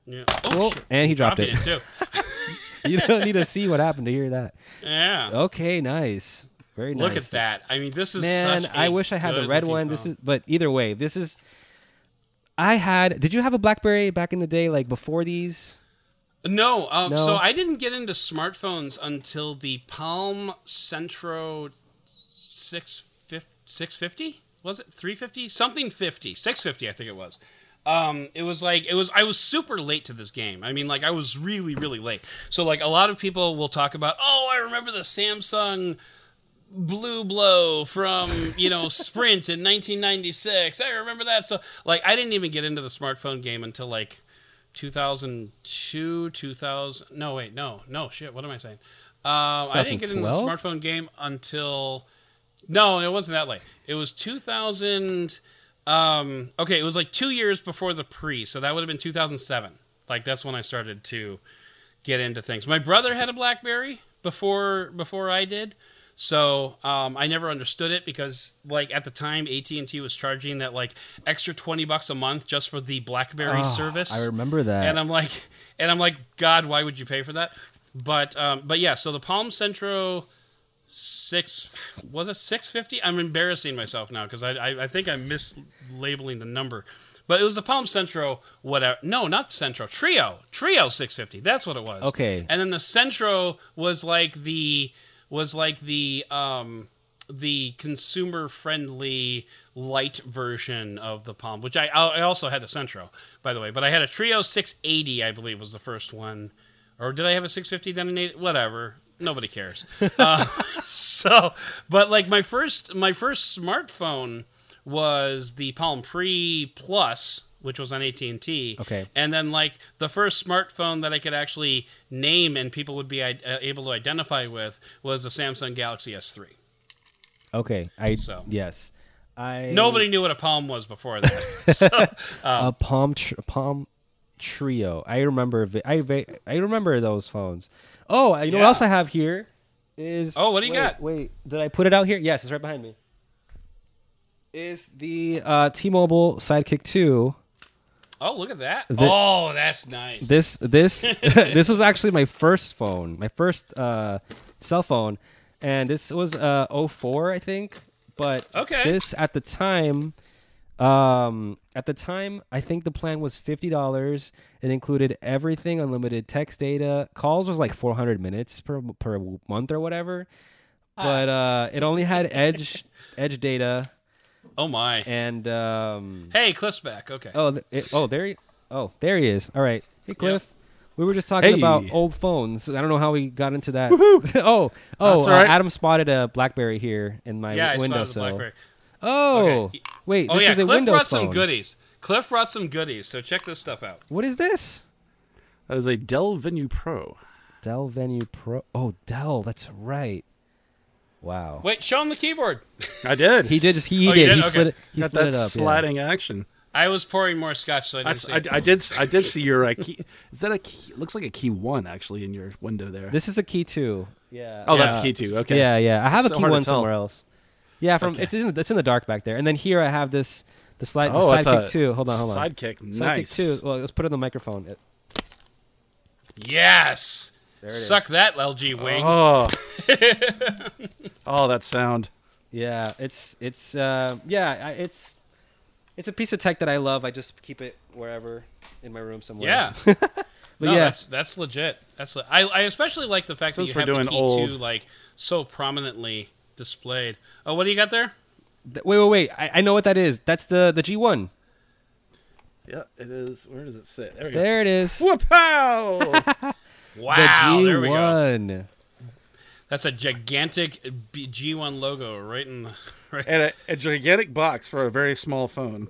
Yeah. Oh, Whoa, shit. and he dropped it. too. you don't need to see what happened to hear that. Yeah. Okay, nice, very nice. Look at that. I mean, this is Man. I wish I had the red one. This is, but either way, this is. I had. Did you have a BlackBerry back in the day, like before these? No, um, No? so I didn't get into smartphones until the Palm Centro 650 was it 350 something 50 650 I think it was. Um, it was like it was I was super late to this game. I mean like I was really really late. So like a lot of people will talk about, "Oh, I remember the Samsung Blue Blow from you know Sprint in 1996. I remember that. So like I didn't even get into the smartphone game until like 2002, 2000. No wait, no, no shit. What am I saying? Um, I didn't get into the smartphone game until no, it wasn't that late. It was 2000. Um, okay, it was like two years before the pre, so that would have been 2007. Like that's when I started to get into things. My brother had a BlackBerry before before I did, so um, I never understood it because like at the time AT and T was charging that like extra twenty bucks a month just for the BlackBerry Oh, service. I remember that. and I'm like, and I'm like, God, why would you pay for that? But um, but yeah, so the Palm Centro six was it six fifty? I'm embarrassing myself now because I, I I think I'm mislabeling the number. But it was the Palm Centro, whatever. No, not Centro. Treo. Treo 650. That's what it was. Okay. And then the Centro was like the was like the um the consumer friendly light version of the Palm, which I I also had a Centro, by the way. But I had a Treo 680, I believe, was the first one. Or did I have a 650 then? an 8? Whatever. Nobody cares. uh, so, but like my first my first smartphone was the Palm Pre Plus, which was on AT and T. Okay. And then like the first smartphone that I could actually name and people would be uh, able to identify with was the Samsung Galaxy S3. okay, I So. yes, I Nobody knew what a Palm was before that. so, a palm tr- palm Treo. I remember. vi- I va- I remember those phones. Oh, you know what else I have here? is Oh, what do you wait, got? Wait, did I put it out here? Yes, it's right behind me. Is the uh, T-Mobile Sidekick 2. Oh, look at that. The- oh, that's nice. This this this was actually my first phone, my first uh, cell phone, and this was uh 04, I think. But Okay. this at the time, um, at the time, I think the plan was fifty dollars. It included everything, unlimited text data. Calls was like four hundred minutes per per month or whatever. But uh, it only had edge edge data oh my. and um, Hey, Cliff's back. Okay. Oh, th- it, oh, there, he, oh, there he is. All right, hey Cliff. We were just talking Hey. about old phones. I don't know how we got into that. oh, oh, That's uh, all right. Adam spotted a BlackBerry here in my yeah, I window spotted the sill. BlackBerry. Oh, Okay. wait, Oh this yeah, is a Cliff Windows brought phone. some goodies. Cliff brought some goodies, so check this stuff out. What is this? That is a Dell Venue Pro. Dell Venue Pro. Oh, Dell. That's right. Wow. Wait, show him the keyboard. I did. He did. He Oh, did. did? He Okay. slid it. He got slid that it up. yeah. sliding action. I was pouring more scotch, so I I, didn't s- see. I- it. I did. I did see your uh, key. Is that a key? Looks like a key one actually in your window there. This is a key two. Yeah. oh, that's key two. Okay. Yeah, yeah. I have It's a key hard to one somewhere else. Yeah, from Okay. it's in it's in the dark back there. And then here I have this the slide Oh, the sidekick two. Hold on, hold on. Sidekick. nice. Sidekick two. Well, let's put it on the microphone. It- yes. There it Suck is. that, LG Wing. Oh. oh, that sound. Yeah, it's it's uh, yeah, it's it's a piece of tech that I love. I just keep it wherever in my room somewhere. yeah. but no, yeah, that's that's legit. That's le- I I especially like the fact Since that you we're have the doing key old- two like so prominently displayed. Oh, what do you got there? Th- wait, wait, wait. I, I know what that is. That's the the G one. Yeah, it is. Where does it sit? There we go. There it is. Whoop pow! Wow, the there we G go. one. That's a gigantic G1 logo right in the right. and a, a gigantic box for a very small phone.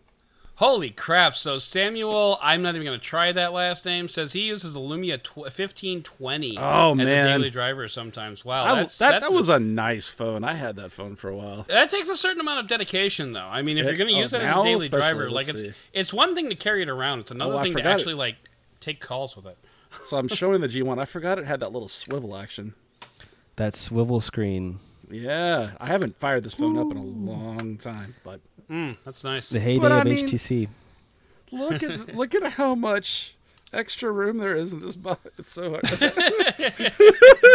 Holy crap! So Samuel, I'm not even going to try that last name. Says he uses the Lumia tw- 1520 Oh, as man. a daily driver sometimes. Wow, I- that's, that, that's that was a nice phone. I had that phone for a while. That takes a certain amount of dedication, though. I mean, if It- you're going to oh, use it as a daily driver, like it's see. it's one thing to carry it around; it's another Oh, thing to forgot it. actually like take calls with it. So I'm showing the G1. I forgot it had that little swivel action. That swivel screen. Yeah, I haven't fired this phone up in a long time, but Mm, that's nice. The heyday But I of mean- HTC. look at look at how much extra room there is in this box. It's so hard.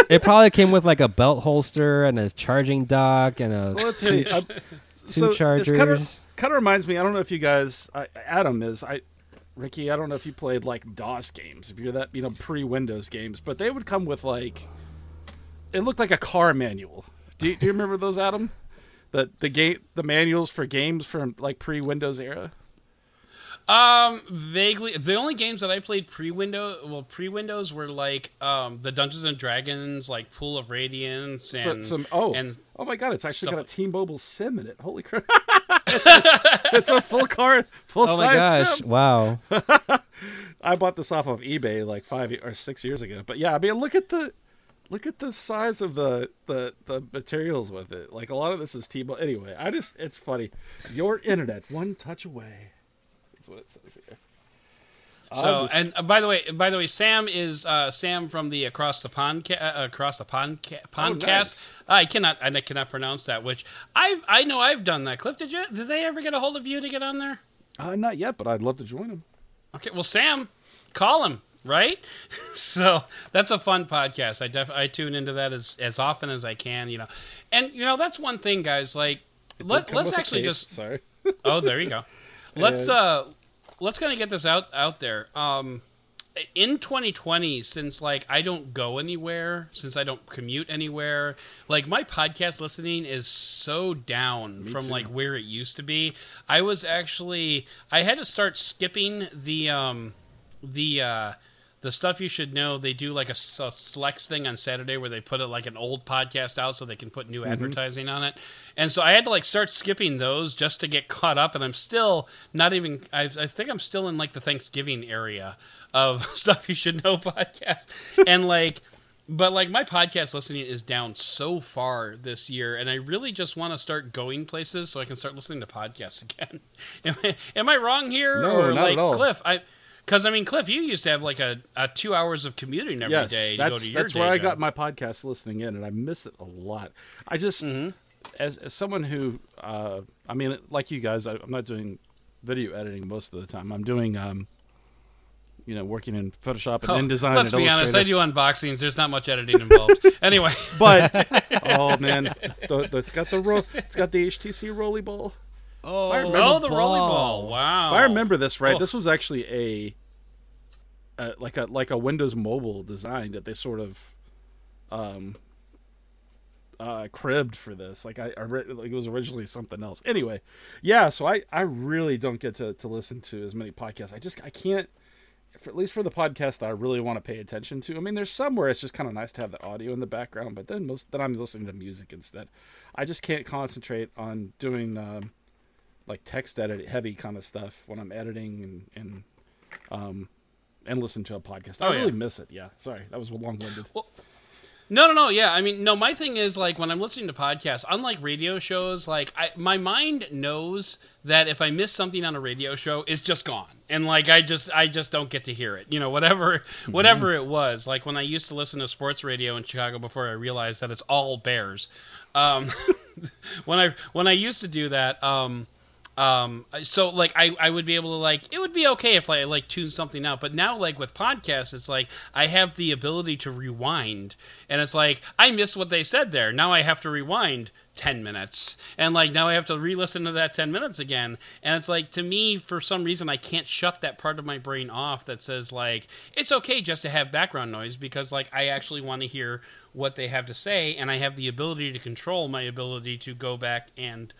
it probably came with like a belt holster and a charging dock and a Well, let's see. I, two this kind of chargers. kind of reminds me. I don't know if you guys, I, Adam is I, Ricky. I don't know if you played like DOS games. If you're that, you know, pre-Windows games, but they would come with like, it looked like a car manual. Do you, do you remember those, Adam? The the game the manuals for games from like pre-Windows era. Um, vaguely. The only games that I played pre-window, well, pre-Windows were like um the Dungeons and Dragons, like Pool of Radiance, So, and some oh and oh my god, it's actually stuff got T-Mobile sim in it. Holy crap! it's, a, it's a full card, full Oh size my gosh! sim. Wow. I bought this off of eBay like five or six years ago. But yeah, I mean, look at the look at the size of the the the materials with it. Like a lot of this is T-Mobile. Anyway, I just it's funny. Your internet, one touch away. That's what it says here. So, just- and uh, by the way, by the way, Sam is uh, Sam from the Across the Pond ca- uh, Across the Pond ca- podcast. nice. I cannot I cannot pronounce that. Which I I know I've done that. Cliff, did you? Did they ever get a hold of you to get on there? uh, not yet, but I'd love to join them. Okay, well, Sam, call him. Right, so that's a fun podcast. I def- I tune into that as as often as I can, you know, and you know that's one thing, guys. Like, let, let's actually just sorry. Oh, there you go. Let's uh let's kind of get this out out there. Um in 2020 since like I don't go anywhere, since I don't commute anywhere, like my podcast listening is so down from like where it used to be. I was actually I had to start skipping the um the uh the stuff you should know they do like a, selects thing on saturday where they put it like an old podcast out so they can put new mm-hmm. advertising on it. And so i had to like start skipping those just to get caught up and i'm still not even i, I think i'm still in like the thanksgiving area of stuff you should know podcast. And like but like my podcast listening is down so far this year and i really just want to start going places so i can start listening to podcasts again. Am, I, am I wrong here No, or not like at all. cliff i Because I mean, Cliff, you used to have like a, a two hours of commuting every day yes, to that's go to your that's day where I job. got my podcast listening in, and I miss it a lot. I just, Mm-hmm. as, as someone who, uh, I mean, like you guys, I, I'm not doing video editing most of the time. I'm doing, um, you know, working in Photoshop and Oh, InDesign. let's and be honest, I do unboxings. There's not much editing involved. anyway, But oh man, the, the, it's got the ro- it's got the HTC Rolly Ball. Oh, I remember oh, the ball. ball! Wow, If I remember this right, Oh. this was actually a, uh, like a like a Windows Mobile design that they sort of, um, uh, cribbed for this. Like I, I re- like it was originally something else. Anyway, yeah. So I I really don't get to to listen to as many podcasts. I just I can't. For, at least for the podcast that I really want to pay attention to. I mean, there's somewhere it's just kind of nice to have the audio in the background, but then most then I'm listening to music instead. I just can't concentrate on doing um, like text edit heavy kind of stuff when I'm editing and and um and listen to a podcast. I Oh, yeah. really miss it. Yeah, sorry, that was long winded. No, no, no. Yeah, I mean, no. My thing is like when I'm listening to podcasts, unlike radio shows, like I, my mind knows that if I miss something on a radio show, it's just gone, and like I just, I just don't get to hear it. You know, whatever, whatever it was. Like when I used to listen to sports radio in Chicago before I realized that it's all Bears. Um, when I when I used to do that, um, um, so like I, I would be able to like it would be okay if I like tune something out, but now like with podcasts, it's like I have the ability to rewind, and it's like I missed what they said there. Now I have to rewind ten minutes, and like now I have to re-listen to that ten minutes again, and it's like to me for some reason I can't shut that part of my brain off that says like it's okay just to have background noise because like I actually want to hear what they have to say, and I have the ability to control my ability to go back and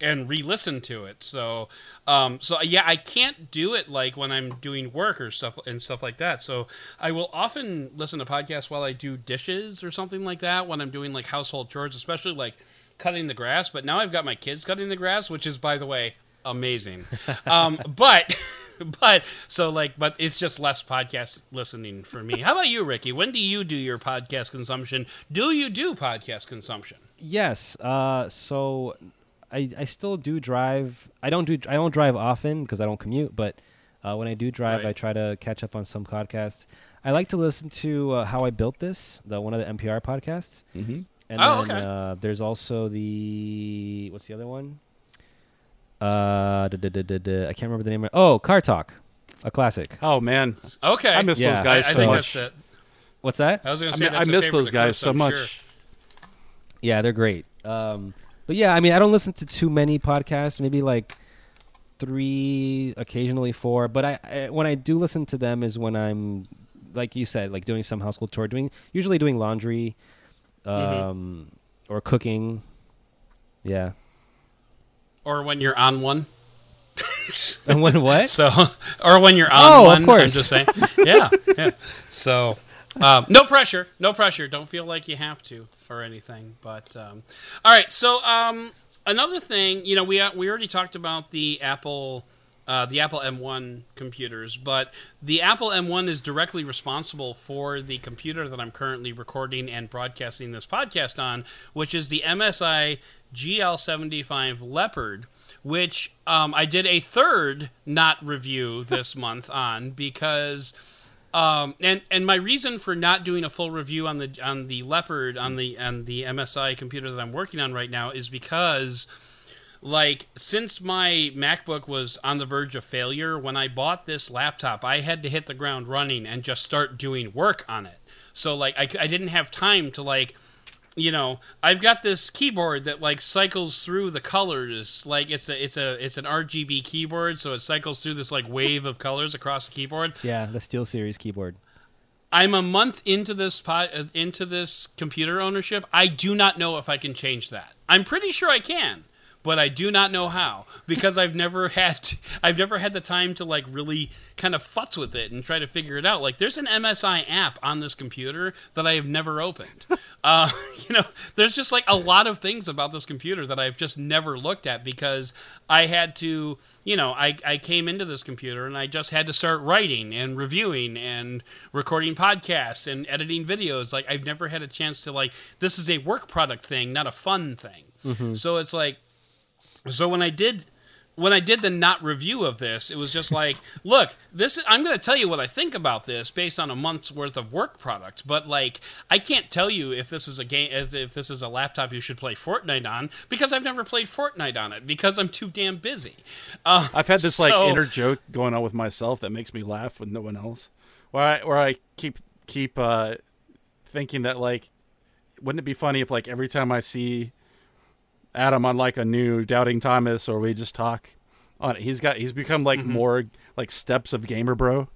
and re-listen to it. So, um, so yeah, I can't do it like when I'm doing work or stuff and stuff like that. So I will often listen to podcasts while I do dishes or something like that when I'm doing like household chores, especially like cutting the grass. But now I've got my kids cutting the grass, which is, by the way, amazing. um, but. But so like, but it's just less podcast listening for me. How about you, Ricky? When do you do your podcast consumption? Do you do podcast consumption? Yes. Uh, so I I still do drive. I don't do I don't drive often because I don't commute. But uh, when I do drive, Right. I try to catch up on some podcasts. I like to listen to uh, How I Built This, the one of the NPR podcasts. Mm-hmm. And Oh, then okay. uh, there's also the what's the other one? Uh, da, da, da, da, da, I can't remember the name. Of, oh, Car Talk, a classic. Oh man, Okay, I miss Yeah. those guys I, I so think much. that's it. What's that? I was gonna say mean, I that's a miss those guys so much. sure. Yeah, they're great. Um, but yeah, I mean, I don't listen to too many podcasts. Maybe like three, occasionally four. But I, I when I do listen to them is when I'm, like you said, like doing some household chore, doing usually doing laundry, um, or cooking. Yeah. Or when you're on one. And when what? So, or when you're on Oh, of one. I'm just saying. Yeah, yeah. So, um, no pressure. No pressure. Don't feel like you have to or anything. But um, all right. So, um, another thing, you know, we uh, we already talked about the Apple. Uh, the Apple M1 computers, but the Apple M1 is directly responsible for the computer that I'm currently recording and broadcasting this podcast on, which is the MSI GL75 Leopard, which um, I did a third not review this month on because. Um, and and my reason for not doing a full review on the on the Leopard on the on the MSI computer that I'm working on right now is because like since my MacBook was on the verge of failure when I bought this laptop I had to hit the ground running and just start doing work on it. So like I, I didn't have time to like you know I've got this keyboard that like cycles through the colors like it's a it's a it's an RGB keyboard so it cycles through this like wave of colors across the keyboard Yeah, the SteelSeries keyboard. I'm a month into this pot, into this computer ownership. I do not know if I can change that. I'm pretty sure I can, but I do not know how because I've never had I've never had the time to like really kind of futz with it and try to figure it out. Like there's an MSI app on this computer that I have never opened. uh, you know, there's just like a lot of things about this computer that I've just never looked at because I had to you know, I, I came into this computer and I just had to start writing and reviewing and recording podcasts and editing videos. Like I've never had a chance to like this is a work product thing, not a fun thing. So it's like so when I did when I did the not review of this, it was just like, look, this. I'm going to tell you what I think about this based on a month's worth of work product, but like, I can't tell you if this is a game, if, if this is a laptop you should play Fortnite on because I've never played Fortnite on it because I'm too damn busy. Uh, I've had this like inner joke going on with myself that makes me laugh with no one else. Where I where I keep keep uh, thinking that like, wouldn't it be funny if like every time I see Adam on like a new Doubting Thomas or we just talk on it, he's got he's become like Mm-hmm. more like steps of gamer bro.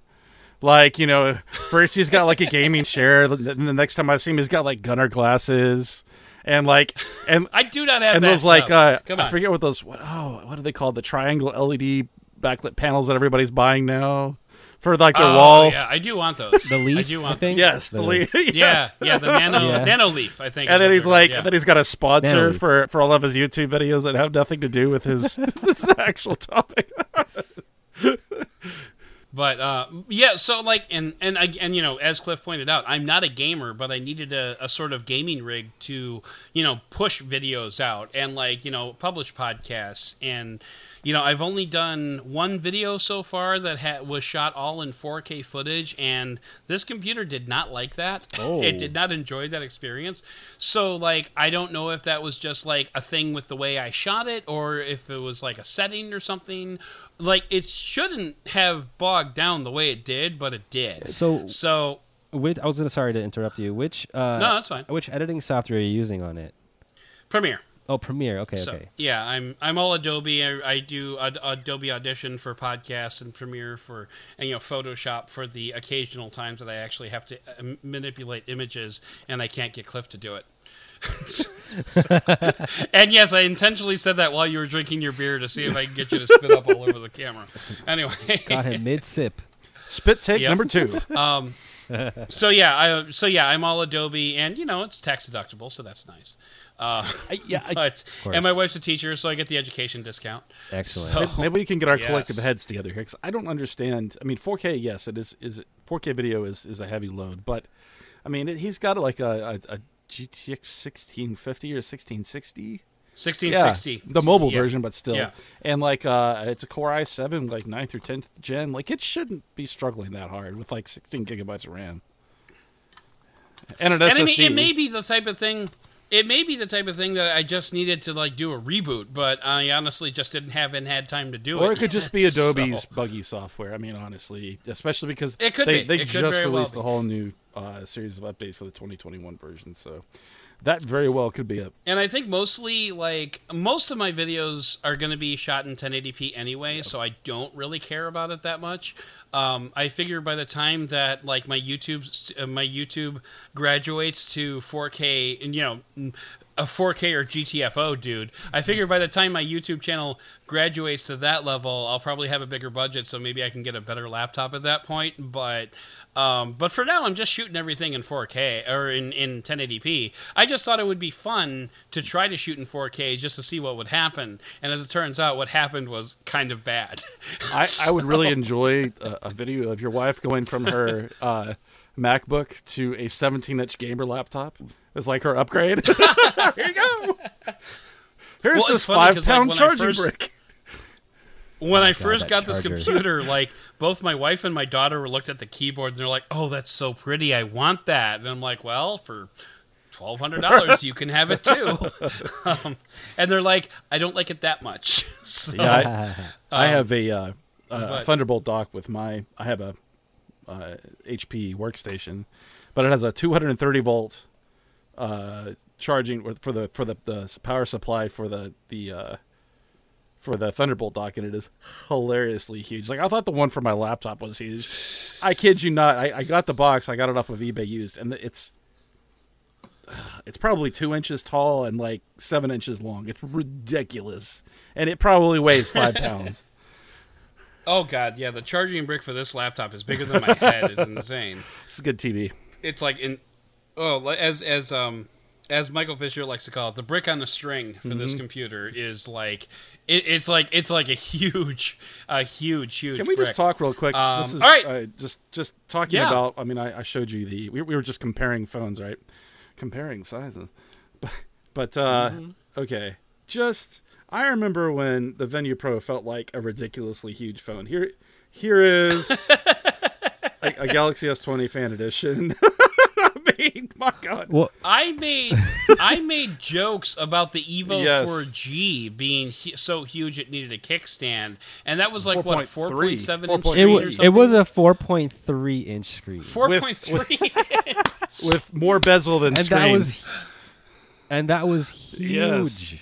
Like you know, first he's got like a gaming chair, then the next time I see him, he's got like Gunnar glasses, and like and I do not have and those like uh, I forget what those what oh what are they called? The triangle LED backlit panels that everybody's buying now for like their Oh, wall. yeah, I do want those. The leaf, I do want think. Yes, the, The- lead. Yeah, yes. yeah, the nano Yeah. Nanoleaf. I think. And then he's like, called, and then he's got a sponsor Nanoleaf. for for all of his YouTube videos that have nothing to do with his this actual topic. But uh, yeah, so like, and and and you know, as Cliff pointed out, I'm not a gamer, but I needed a, a sort of gaming rig to you know push videos out and like you know publish podcasts and you know I've only done one video so far that ha- was shot all in 4K footage, and this computer did not like that. Oh. it did not enjoy that experience. So like, I don't know if that was just like a thing with the way I shot it, or if it was like a setting or something. Like it shouldn't have bogged down the way it did, but it did. So- so Which, I was gonna sorry to interrupt you. Which uh, No, that's fine. Which editing software are you using on it? Premiere. Oh, Premiere. Okay, So okay. yeah, I'm I'm all Adobe. I, I do Ad- Adobe Audition for podcasts and Premiere for and you know Photoshop for the occasional times that I actually have to uh, manipulate images and I can't get Cliff to do it. and yes, I intentionally said that while you were drinking your beer to see if I can get you to spit up all over the camera. Anyway, Got him mid sip. Spit take Yep. number two. um, so yeah, I so yeah, I'm all Adobe, and you know it's tax deductible, so that's nice. Uh, I, yeah, I, but and my wife's a teacher, so I get the education discount. Excellent. So- maybe we can get our Yes. collective heads together here because I don't understand. I mean, 4K, yes, it is. Is 4K video is is a heavy load, but I mean, it, he's got like a, a, a GTX 1650 or 1660. 1660. the mobile Yeah. version, but still, Yeah. and like uh, it's a Core i7, like 9th or 10th gen. Like it shouldn't be struggling that hard with like 16 gigabytes of RAM and an And SSD. I mean, it may be the type of thing. It may be the type of thing that I just needed to like do a reboot, but I honestly just didn't have and had time to do it. or it could just be So- Adobe's buggy software. I mean, honestly, especially because It could they, be. they It just well released be. a whole new uh, series of updates for the 2021 version. So that very well could be it. And I think mostly like most of my videos are going to be shot in 1080p anyway, so I don't really care about it that much. Um, I figure by the time that like my YouTube uh, my YouTube graduates to 4K, and you know. A 4K or GTFO, dude. I figure by the time my YouTube channel graduates to that level, I'll probably have a bigger budget, so maybe I can get a better laptop at that point. But, um, but for now, I'm just shooting everything in 4K or in, in 1080p. I just thought it would be fun to try to shoot in 4K just to see what would happen. And as it turns out, what happened was kind of bad. I, I would really enjoy a, a video of your wife going from her uh, MacBook to a 17 inch gamer laptop. It's like her upgrade. Here you go. Here's Well, it's this funny five 'cause, like, when I charging first- brick. when I God, first that got this computer, like both my wife and my daughter looked at the keyboard and they're like, "Oh, that's so pretty. I want that." And I'm like, "Well, for twelve hundred dollars, you can have it too." um, and they're like, "I don't like it that much." so, Yeah, I, I have a, uh, a but- Thunderbolt dock with my. I have a uh, HP workstation, but it has a 230 volt uh, charging for the for the, the power supply for the the uh, for the Thunderbolt dock, and it is hilariously huge. Like I thought the one for my laptop was huge. I kid you not. I, I got the box. I got it off of eBay used, and it's it's probably two inches tall and like seven inches long. It's ridiculous, and it probably weighs five pounds. Oh god, yeah, the charging brick for this laptop is bigger than my head. It's insane. This is good TV. It's like in oh, as as um as Michael Fisher likes to call it, the brick on the string for this computer is like it, it's like it's like a huge, a huge, huge. Can we brick. just talk real quick? Um, this is all right. uh, just just talking Yeah. about. I mean, I, I showed you the. We, we were just comparing phones, right? Comparing sizes, but, but uh, Mm-hmm. okay. Just I remember when the Venue Pro felt like a ridiculously huge phone. Here, here is a, a Galaxy S20 Fan Edition. I mean, my God. Well, I made I made jokes about the Evo Yes. 4G being hu- so huge it needed a kickstand, and that was like what 4.3, 4.7 inch 4.3. it, screen wa- or it was a 4.3 inch screen, 4.3. with more bezel than and screen. that was and that was huge. Yes.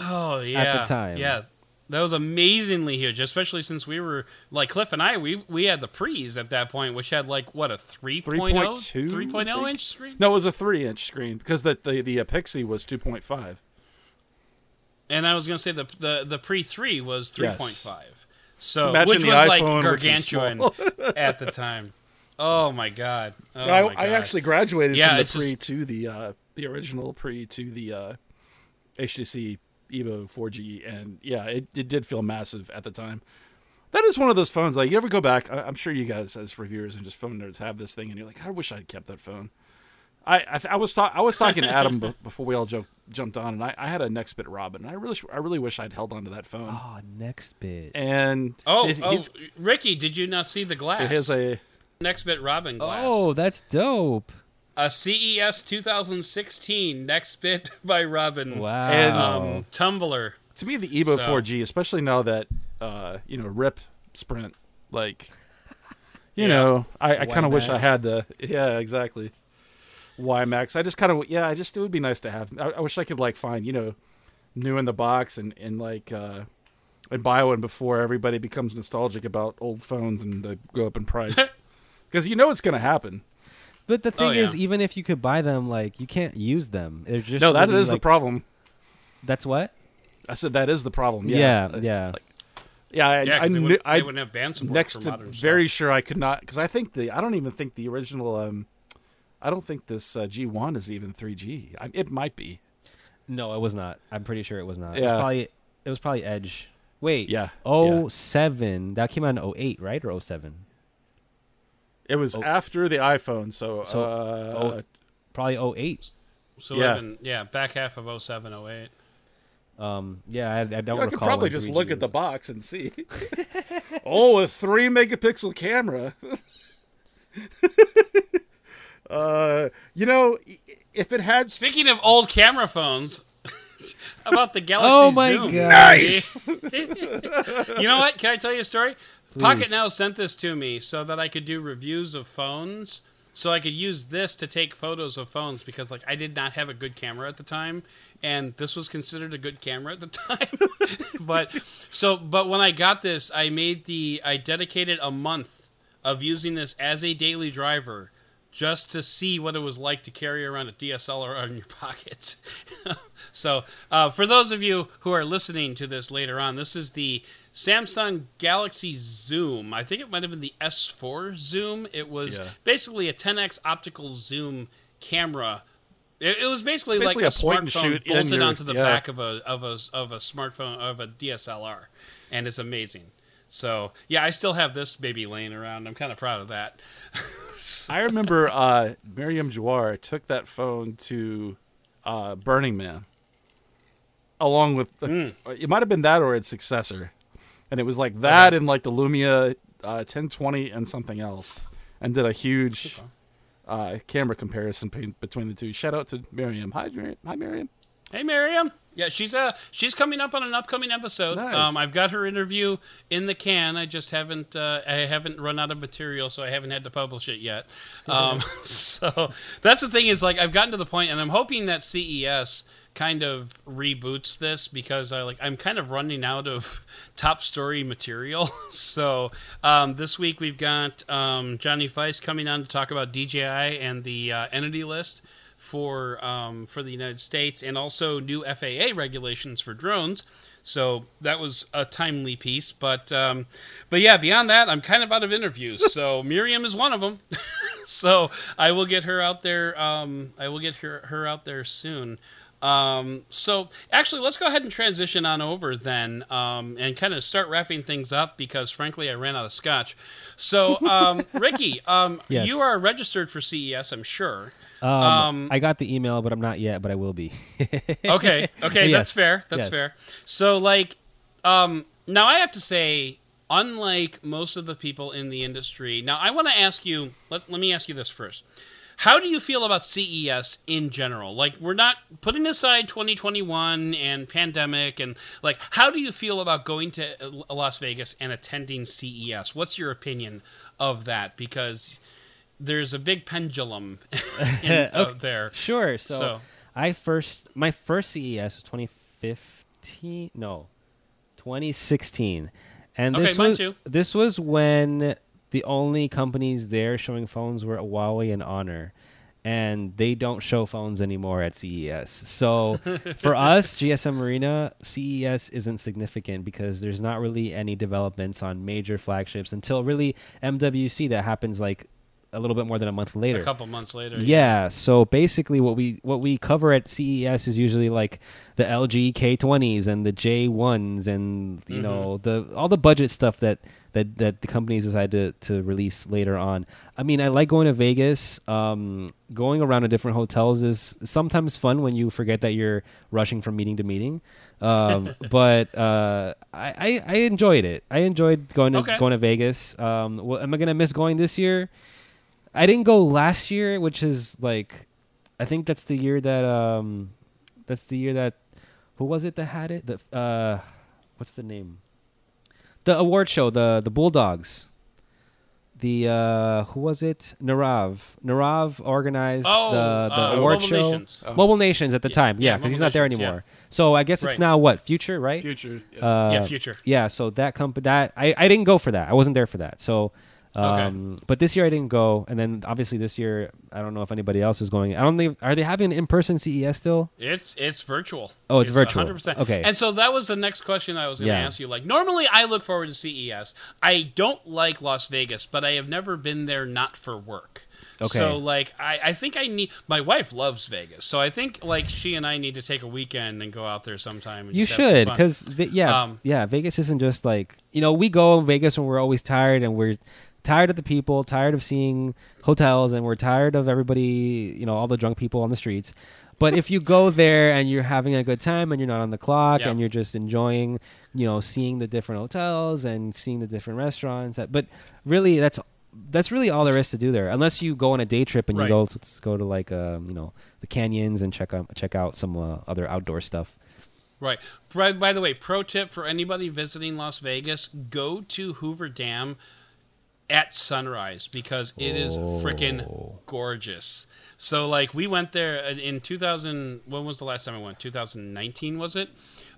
oh yeah, At the time. yeah. That was amazingly huge, especially since we were like Cliff and I. We we had the pre's at that point, which had like what a 3.0 3.2, 3.0 I think. inch screen. no, it was a three-inch screen because the the, the uh, Pixi was two point five. And I was gonna say the the the pre three was three Yes. point five. So Imagine which the was like iPhone, which gargantuan at the time. Oh my god! Oh I, my god. I actually graduated Yeah, from the pre just- to the uh, the original pre to the uh, HTC Evo 4G, and yeah, it, it did feel massive at the time. That is one of those phones. Like you ever go back, I, I'm sure you guys as reviewers and just phone nerds have this thing, and you're like, I wish I'd kept that phone. I I, I was ta- I was talking to Adam be- before we all jo- jumped on, and I, I had a Nextbit Robin. And I really I really wish I'd held onto that phone. Ah, oh, Nextbit. And Oh, he's- oh, he's- Ricky, did you not see the glass? it has a Nextbit Robin glass. Oh, that's dope. A CES 2016 Nextbit by Robin. Wow. And, Um, Tumbler. to me the Evo So- 4G, especially now that uh, you know Rip Sprint, like you Yeah. know, I, I kind of wish I had the yeah exactly WiMAX. I just kind of yeah, I just it would be nice to have. I, I wish I could like find you know new in the box and and like uh, and buy one before everybody becomes nostalgic about old phones and they go up in price because you know it's gonna happen. But the thing Oh, is, even if you could buy them, like you can't use them. They're just no, that really, is the problem. That's what. I said that is the problem. Yeah, Yeah, yeah. yeah. I, Yeah, I, because they, knew- wouldn't- I they wouldn't have band support next for to modern very sure I could not because I think the I don't even think the original um I don't think this uh, G1 is even 3G. I, it might be. No, it was not. I'm pretty sure it was not. It Yeah. was probably it was probably Edge. Wait. Yeah, Oh seven. That came out in 08, right? Or 07? It was Oh. after the iPhone, so, So, uh, oh, Probably 08. So Yeah. yeah. yeah, back half of 07, 08. Um yeah, I, I don't I could probably just look at the box and see. oh, a three megapixel camera. uh, you know, if it had Speaking of old camera phones, how about the Galaxy Oh my Zoom? God. nice, You know what? Can I tell you a story? Pocketnow sent this to me so that I could do reviews of phones. So I could use this to take photos of phones because like I did not have a good camera at the time and this was considered a good camera at the time. but so but when I got this, I made the I dedicated a month of using this as a daily driver just to see what it was like to carry around a DSLR in your pocket. so, uh, for those of you who are listening to this later on, this is the Samsung Galaxy Zoom. I think it might have been the S4 Zoom. It was Yeah. basically a 10x optical zoom camera. It, it was basically, Basically like a, a point and smartphone bolted your- onto the yeah. back of a of a of a smartphone of a DSLR, and it's amazing. So yeah, I still have this baby laying around. I'm kind of proud of that. I remember uh, Myriam Joire took that phone to uh, Burning Man, along with Hmm. it might have been that or its successor, and it was like that and like the Lumia uh, 1020 and something else, and did a huge uh, camera comparison between the two. Shout out to Myriam. Hi, Myriam. Hi, Myriam. Hey, Myriam. Yeah, she's uh she's coming up on an upcoming episode. Nice. Um, I've got her interview in the can. I just haven't uh, I haven't run out of material, so I haven't had to publish it yet. Um, so that's the thing is like I've gotten to the point, and I'm hoping that CES kind of reboots this because I like I'm kind of running out of top story material. so um, this week we've got um, Johnny Feist coming on to talk about DJI and the uh, entity list for um, for the United States, and also new FAA regulations for drones. So that was a timely piece, but um, but yeah, beyond that, I'm kind of out of interviews. So Myriam is one of them. so I will get her out there. Um, I will get her her out there soon. Um, so actually, let's go ahead and transition on over then, um, and kind of start wrapping things up because frankly, I ran out of scotch. So, um, Ricky, um, Yes. you are registered for CES, I'm sure. Um, Um, I got the email, but I'm not yet. But I will be. Okay, okay, Yes, that's fair. That's yes. fair. So, like, um, now I have to say, unlike most of the people in the industry, now I want to ask you. Let, let me ask you this first. How do you feel about CES in general? Like, we're not putting aside 2021 and pandemic, and like, how do you feel about going to Las Vegas and attending CES? What's your opinion of that? Because there's a big pendulum in, out there. Sure. So, So- I first my first CES was 2015. No, 2016. And Okay, this was too. this was when the only companies there showing phones were Huawei and Honor. And they don't show phones anymore at CES. So for us, GSM Arena, CES isn't significant because there's not really any developments on major flagships until really MWC that happens like a little bit more than a month later. A couple months later. Yeah. So basically, what we what we cover at CES is usually like the LG K20s and the J1s and you mm-hmm. know the all the budget stuff that that that the companies decide to to release later on. I mean, I like going to Vegas. Um, going around to different hotels is sometimes fun when you forget that you're rushing from meeting to meeting. Um, but uh, I, I I enjoyed it. I enjoyed going to Okay. going to Vegas. Um, well, am I gonna miss going this year? I didn't go last year, which is like, I think that's the year that um, that's the year that who was it that had it? The uh, what's the name? The award show, the the Bulldogs. The uh, who was it? Narav. Narav organized Oh, the the uh, award Mobile show. Nations. Mobile Nations at the Yeah, time, yeah, yeah, because he's not there Nations, yeah. anymore. So I guess it's Right. now what future, right? Future. yeah. Uh, Yeah, future. Yeah, so that company that I, I didn't go for that. I wasn't there for that. So um but this year I didn't go and then obviously this year I don't know if anybody else is going. I don't think are they having an in-person CES still? It's it's virtual. Oh, it's virtual. 100%. Okay. And so that was the next question I was going to Yeah. ask you. Like, normally I look forward to CES. I don't like Las Vegas, but I have never been there not for work. Okay. So like I, I think I need my wife loves Vegas. So I think like she and I need to take a weekend and go out there sometime. And You just have some should cuz yeah, Um, yeah, Vegas isn't just like, you know, we go in Vegas when we're always tired and we're tired of the people, tired of seeing hotels and we're tired of everybody, you know, all the drunk people on the streets. But if you go there and you're having a good time and you're not on the clock Yeah. and you're just enjoying, you know, seeing the different hotels and seeing the different restaurants, that, but really that's that's really all there is to do there. Unless you go on a day trip and you go let's go to like um, you know, the canyons and check out check out some uh, other outdoor stuff. Right. By, by the way, pro tip for anybody visiting Las Vegas: go to Hoover Dam at sunrise because it is freaking oh. gorgeous. So, like, we went there uh, in 2000. When was the last time I went? 2019 was it?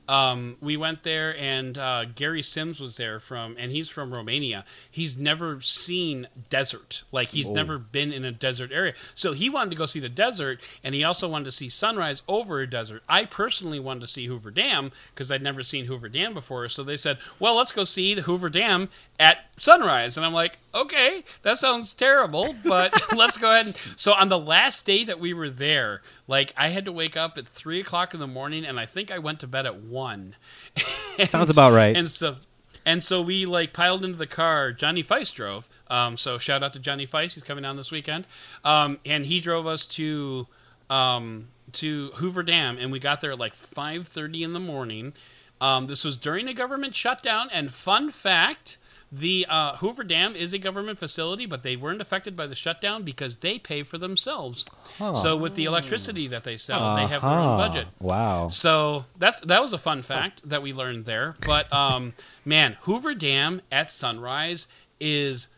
Um, we went there, and uh, Gary Sims was there from, and he's from Romania. He's never seen desert, like he's never been in a desert area. So he wanted to go see the desert, and he also wanted to see sunrise over a desert. I personally wanted to see Hoover Dam because I'd never seen Hoover Dam before. So they said, "Well, let's go see the Hoover Dam at sunrise," and I'm like, "Okay, that sounds terrible, but let's go ahead." And so on the last day that we were there, like I had to wake up at three o'clock in the morning, and I think I went to bed at one. And- Sounds about right. And so, and so we like piled into the car. Johnny Feist drove. Um, so shout out to Johnny Feist. He's coming down this weekend. Um, and he drove us to um, to Hoover Dam, and we got there at like five thirty in the morning. Um, this was during a government shutdown. And fun fact. The uh, Hoover Dam is a government facility, but they weren't affected by the shutdown because they pay for themselves. So with the electricity that they sell, they have their own budget. Wow. So that's that was a fun fact that we learned there. But um, man, Hoover Dam at sunrise is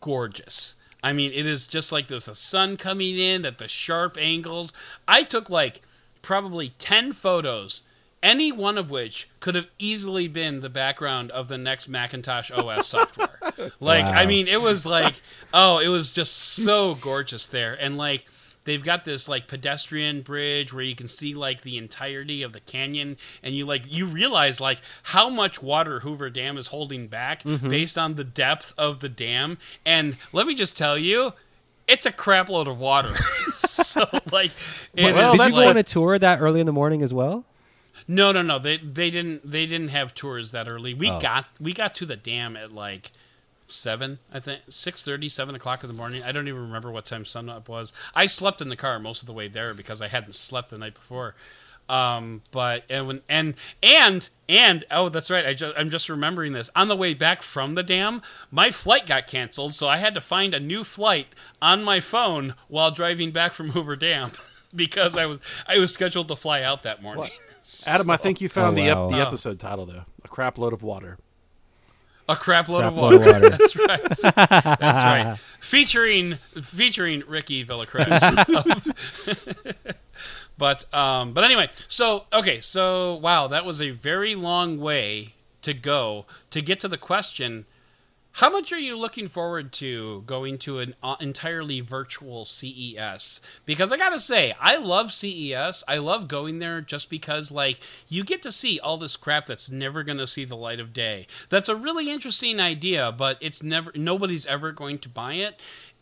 gorgeous. I mean, it is just like there's the sun coming in at the sharp angles. I took like probably ten photos, any one of which could have easily been the background of the next Macintosh OS software. Like, I mean, it was like, oh, it was just so gorgeous there, and like they've got this like pedestrian bridge where you can see like the entirety of the canyon and you like you realize like how much water Hoover Dam is holding back mm-hmm. based on the depth of the dam and let me just tell you it's a crap load of water. so like, it Well, Did you like- on a tour that early in the morning as well? No, no, no. They they didn't they didn't have tours that early. We Oh. got we got to the dam at like seven, I think six thirty, seven o'clock in the morning. I don't even remember what time sunup was. I slept in the car most of the way there because I hadn't slept the night before. Um, but and when and and and oh, that's right. I just I'm just remembering this. On the way back from the dam, my flight got canceled, so I had to find a new flight on my phone while driving back from Hoover Dam because I was I was scheduled to fly out that morning. Adam, I think you found Oh, the, ep- the Oh. episode title though. A crap load of water. A crap load Crap of load water. of water. That's right. That's right. Featuring featuring Ricky Villacruz. but um but anyway, so okay, so wow, that was a very long way to go to get to the question how much are you looking forward to going to an uh, entirely virtual CES? Because I gotta say, I love CES. I love going there just because, like, you get to see all this crap that's never gonna see the light of day. That's a really interesting idea, but it's never nobody's ever going to buy it.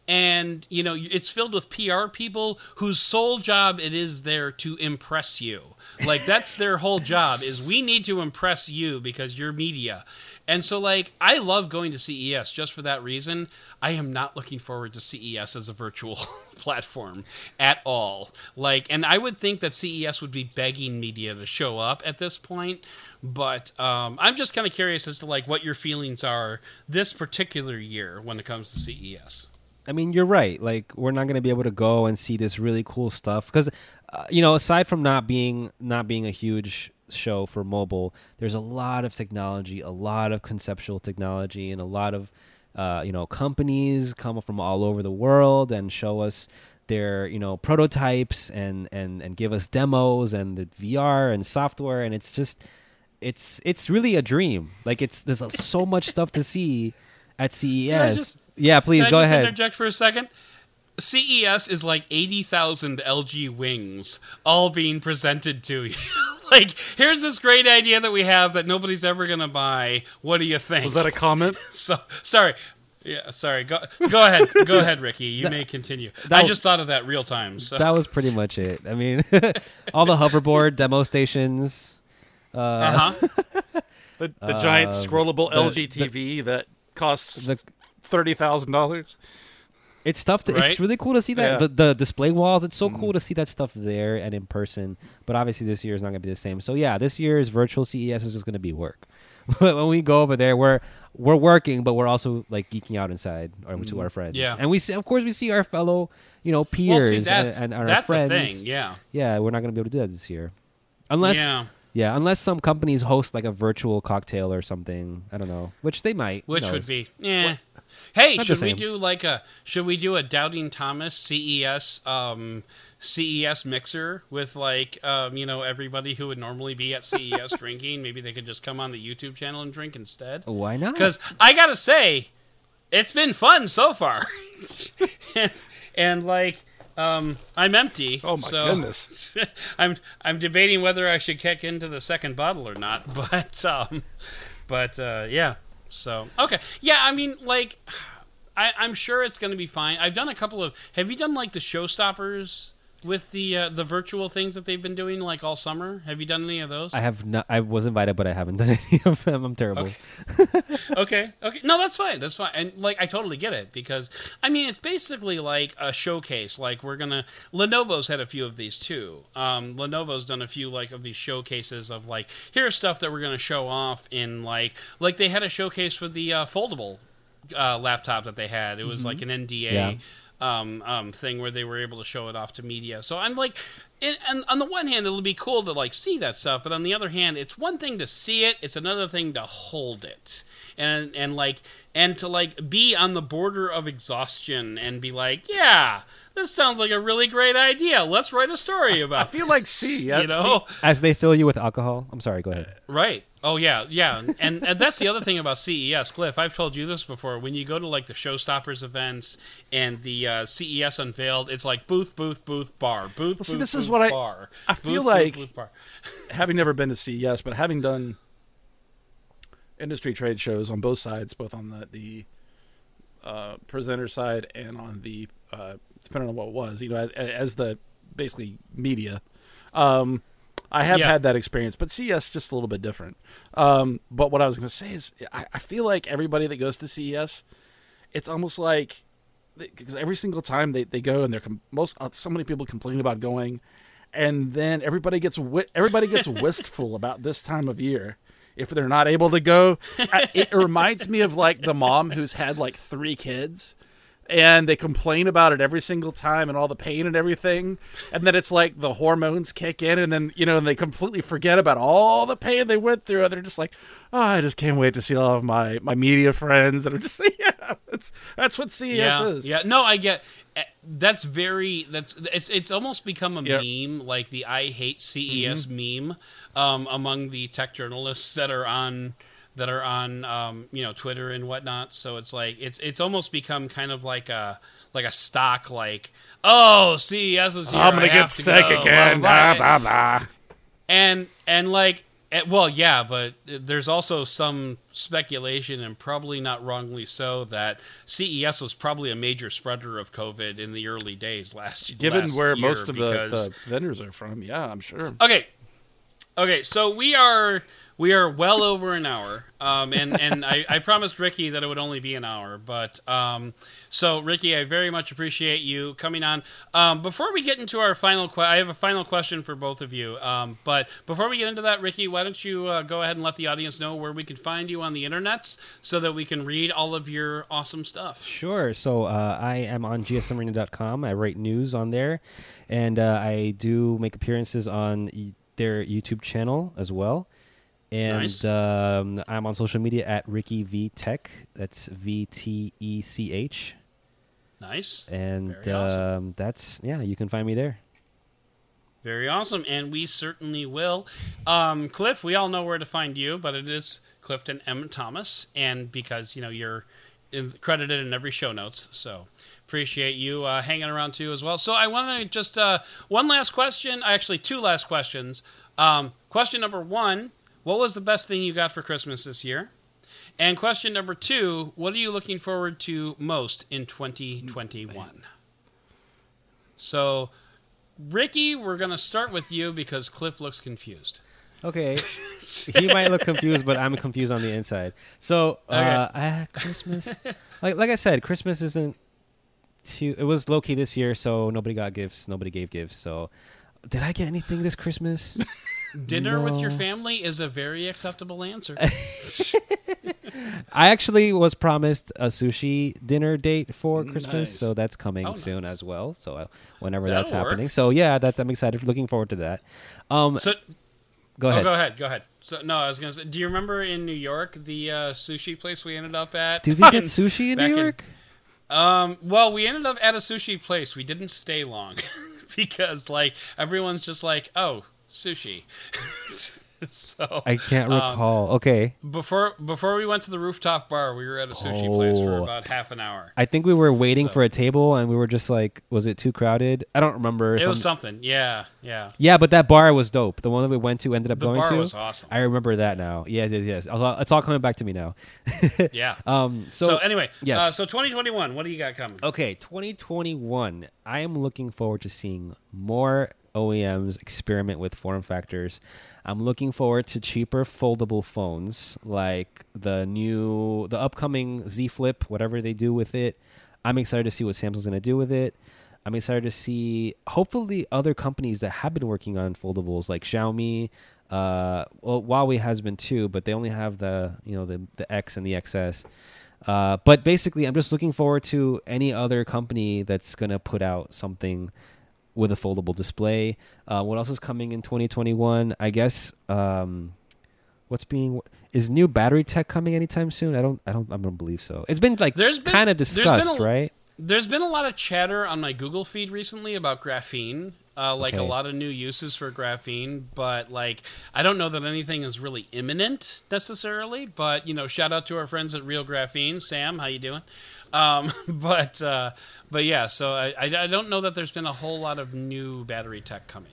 And you know, it's filled with PR people whose sole job it is there to impress you. Like that's their whole job is we need to impress you because you're media. And so, like, I love going to CES just for that reason. I am not looking forward to CES as a virtual platform at all. Like, and I would think that CES would be begging media to show up at this point. But um, I'm just kind of curious as to like what your feelings are this particular year when it comes to CES. I mean, you're right. Like, we're not going to be able to go and see this really cool stuff because, uh, you know, aside from not being not being a huge show for mobile, there's a lot of technology, a lot of conceptual technology, and a lot of, uh, you know, companies come from all over the world and show us their, you know, prototypes and and and give us demos and the VR and software, and it's just, it's it's really a dream. Like, it's there's so much stuff to see at CES. Just- yeah, please go ahead. interject for a second? CES is like 80,000 LG wings all being presented to you. like, here's this great idea that we have that nobody's ever going to buy. What do you think? Was that a comment? so, sorry. Yeah, sorry. Go, go ahead. Go ahead, Ricky. You may continue. I was- just thought of that real time. So. that was pretty much it. I mean, all the hoverboard demo stations. uh-huh. The, the giant Uh, scrollable the- LG TV that costs The, thirty thousand dollars. It's tough to. Right? It's really cool to see that Yeah. the, the display walls. It's so mm. cool to see that stuff there and in person. But obviously, this year is not going to be the same. So yeah, this year's virtual CES is just going to be work. But when we go over there, we're we're working, but we're also like geeking out inside or to mm. our friends. Yeah. and we see, of course, we see our fellow, you know, Well, peers see, that's, and, and our that's friends. the thing. Yeah. Yeah, we're not going to be able to do that this year, unless yeah. Yeah, unless some companies host like a virtual cocktail or something. I don't know, which they might. Which would be yeah. Hey, Not should we do like a should we do a Doubting Thomas CES um CES mixer with like um you know everybody who would normally be at CES drinking maybe they could just come on the YouTube channel and drink instead Why not? cuz I got to say it's been fun so far. and, and like um, I'm empty. Oh my so goodness. I'm I'm debating whether I should kick into the second bottle or not. But um, but uh, yeah. So okay, yeah. I mean, like, I, I'm sure it's going to be fine. I've done a couple of. Have you done like the showstoppers with the uh, the virtual things that they've been doing like all summer? Have you done any of those? I have not. I was invited, but I haven't done any of them. I'm terrible. okay okay no that's fine that's fine and like i totally get it because i mean it's basically like a showcase like we're gonna lenovo's had a few of these too um, lenovo's done a few like of these showcases of like here's stuff that we're gonna show off in like like they had a showcase for the uh, foldable uh, laptop that they had it was like an nda Yeah. Um, um, thing where they were able to show it off to media. So I'm like, and, and on the one hand, it'll be cool to like see that stuff, but on the other hand, it's one thing to see it; it's another thing to hold it, and and like and to like be on the border of exhaustion and be like, yeah. This sounds like a really great idea. Let's write a story about. I feel like C. you know, As they fill you with alcohol. I'm sorry. Go ahead. Right. Oh yeah, yeah, and and that's the other thing about CES, Cliff. I've told you this before. When you go to like the Showstoppers events and the uh, CES unveiled, it's like booth, booth, booth, bar, booth. see, booth, this is what I- bar. I Booth, feel booth, like- booth, bar. having never been to CES, but having done industry trade shows on both sides, both on the the uh, presenter side and on the uh, depending on what it was, you know, as, as the basically media. Um, I have Yeah. had that experience, but CES just a little bit different. Um, but what I was going to say is, I, I feel like everybody that goes to CES, it's almost like because every single time they, they go and they're com- most uh, so many people complain about going, and then everybody gets wi- everybody gets wistful about this time of year if they're not able to go. I- it reminds me of like the mom who's had like three kids. And they complain about it every single time and all the pain and everything. And then it's like the hormones kick in, and then, you know, and they completely forget about all the pain they went through. And they're just like, oh, I just can't wait to see all of my, my media friends. And I'm just like, yeah, that's, that's what CES yeah, is. yeah. No, I get. eh, That's very. That's it's. It's almost become a Yep. meme, like the "I hate CES" Mm-hmm. meme, um, among the tech journalists that are on that are on um, you know Twitter and whatnot. So it's like it's it's almost become kind of like a like a stock like oh CES is here. I'm gonna I get sick go, again. blah, Blah, blah, blah. and and like eh, well yeah but there's also some speculation and probably not wrongly so that ces was probably a major spreader of covid in the early days last year. Given last where year most of the, the vendors are from, yeah, I'm sure. okay okay so we are we are well over an hour um, and and I, I promised ricky that it would only be an hour but um, so ricky i very much appreciate you coming on um, before we get into our final que- i have a final question for both of you um, but before we get into that ricky why don't you uh, go ahead and let the audience know where we can find you on the internets so that we can read all of your awesome stuff Sure. So uh, I am on gsmarena.com. I write news on there, and uh, I do make appearances on their YouTube channel as well. And Nice. um, I'm on social media at Ricky V Tech. That's V T E C H. nice And awesome. um, that's yeah, you can find me there. Very awesome, and we certainly will. Um, Cliff, we all know where to find you, but it is Clifton M. Thomas, and because you know you're in, credited in every show notes, so appreciate you uh, hanging around too as well. So I want to just uh, one last question, actually two last questions. Um, question number one: What was the best thing you got for Christmas this year? And question number two: What are you looking forward to most in 2021? So. Ricky, we're going to start with you because Cliff looks confused. Okay, he might look confused, but I'm confused on the inside. So, uh, Okay. I, Christmas, like like I said, Christmas isn't too. It was low key this year, so nobody got gifts, nobody gave gifts. So, did I get anything this Christmas? Dinner with your family is a very acceptable answer. I actually was promised a sushi dinner date for Christmas, Nice. so that's coming Oh, soon as well. So whenever That'll that's happening, work. so yeah, that's I'm excited, looking forward to that. Um, so, go oh, ahead. go ahead, go ahead. So, no, I was going to say, do you remember in New York the uh, sushi place we ended up at? Did we get sushi in New in- York? Um, well, we ended up at a sushi place. We didn't stay long because, like, everyone's just like, "Oh, sushi." so I can't um, recall. okay. before before we went to the rooftop bar, we were at a sushi place for Oh. about half an hour. I think we were waiting So- for a table and we were just like, was it too crowded? I don't remember. It was I'm- something, yeah, yeah. yeah, but that bar was dope. The one that we went to, ended up The going bar to. was awesome. I remember that now. Yes, yes, yes. It's all- It's all coming back to me now. Yeah. Um. So, So, anyway, yes. uh, so 2021, what do you got coming? okay, 2021. I am looking forward to seeing more OEMs experiment with form factors. I'm looking forward to cheaper foldable phones like the new, the upcoming Z Flip, whatever they do with it. I'm excited to see what Samsung's going to do with it. I'm excited to see hopefully other companies that have been working on foldables like Xiaomi. Uh, well, Huawei has been too, but they only have the you know the the X and the XS. Uh, but basically, I'm just looking forward to any other company that's gonna put out something with a foldable display. Uh, what else is coming in 2021? I guess um, what's being is new battery tech coming anytime soon? I don't, I don't, I don't believe so. It's been like There's been- kind of there's been discussed, a- right? There's been a lot of chatter on my Google feed recently about graphene, uh, like a lot of new uses for graphene, but like I don't know that anything is really imminent necessarily. But you know, shout out to our friends at Real Graphene, Sam, how you doing? Um, but uh, but yeah, so I, I I don't know that there's been a whole lot of new battery tech coming.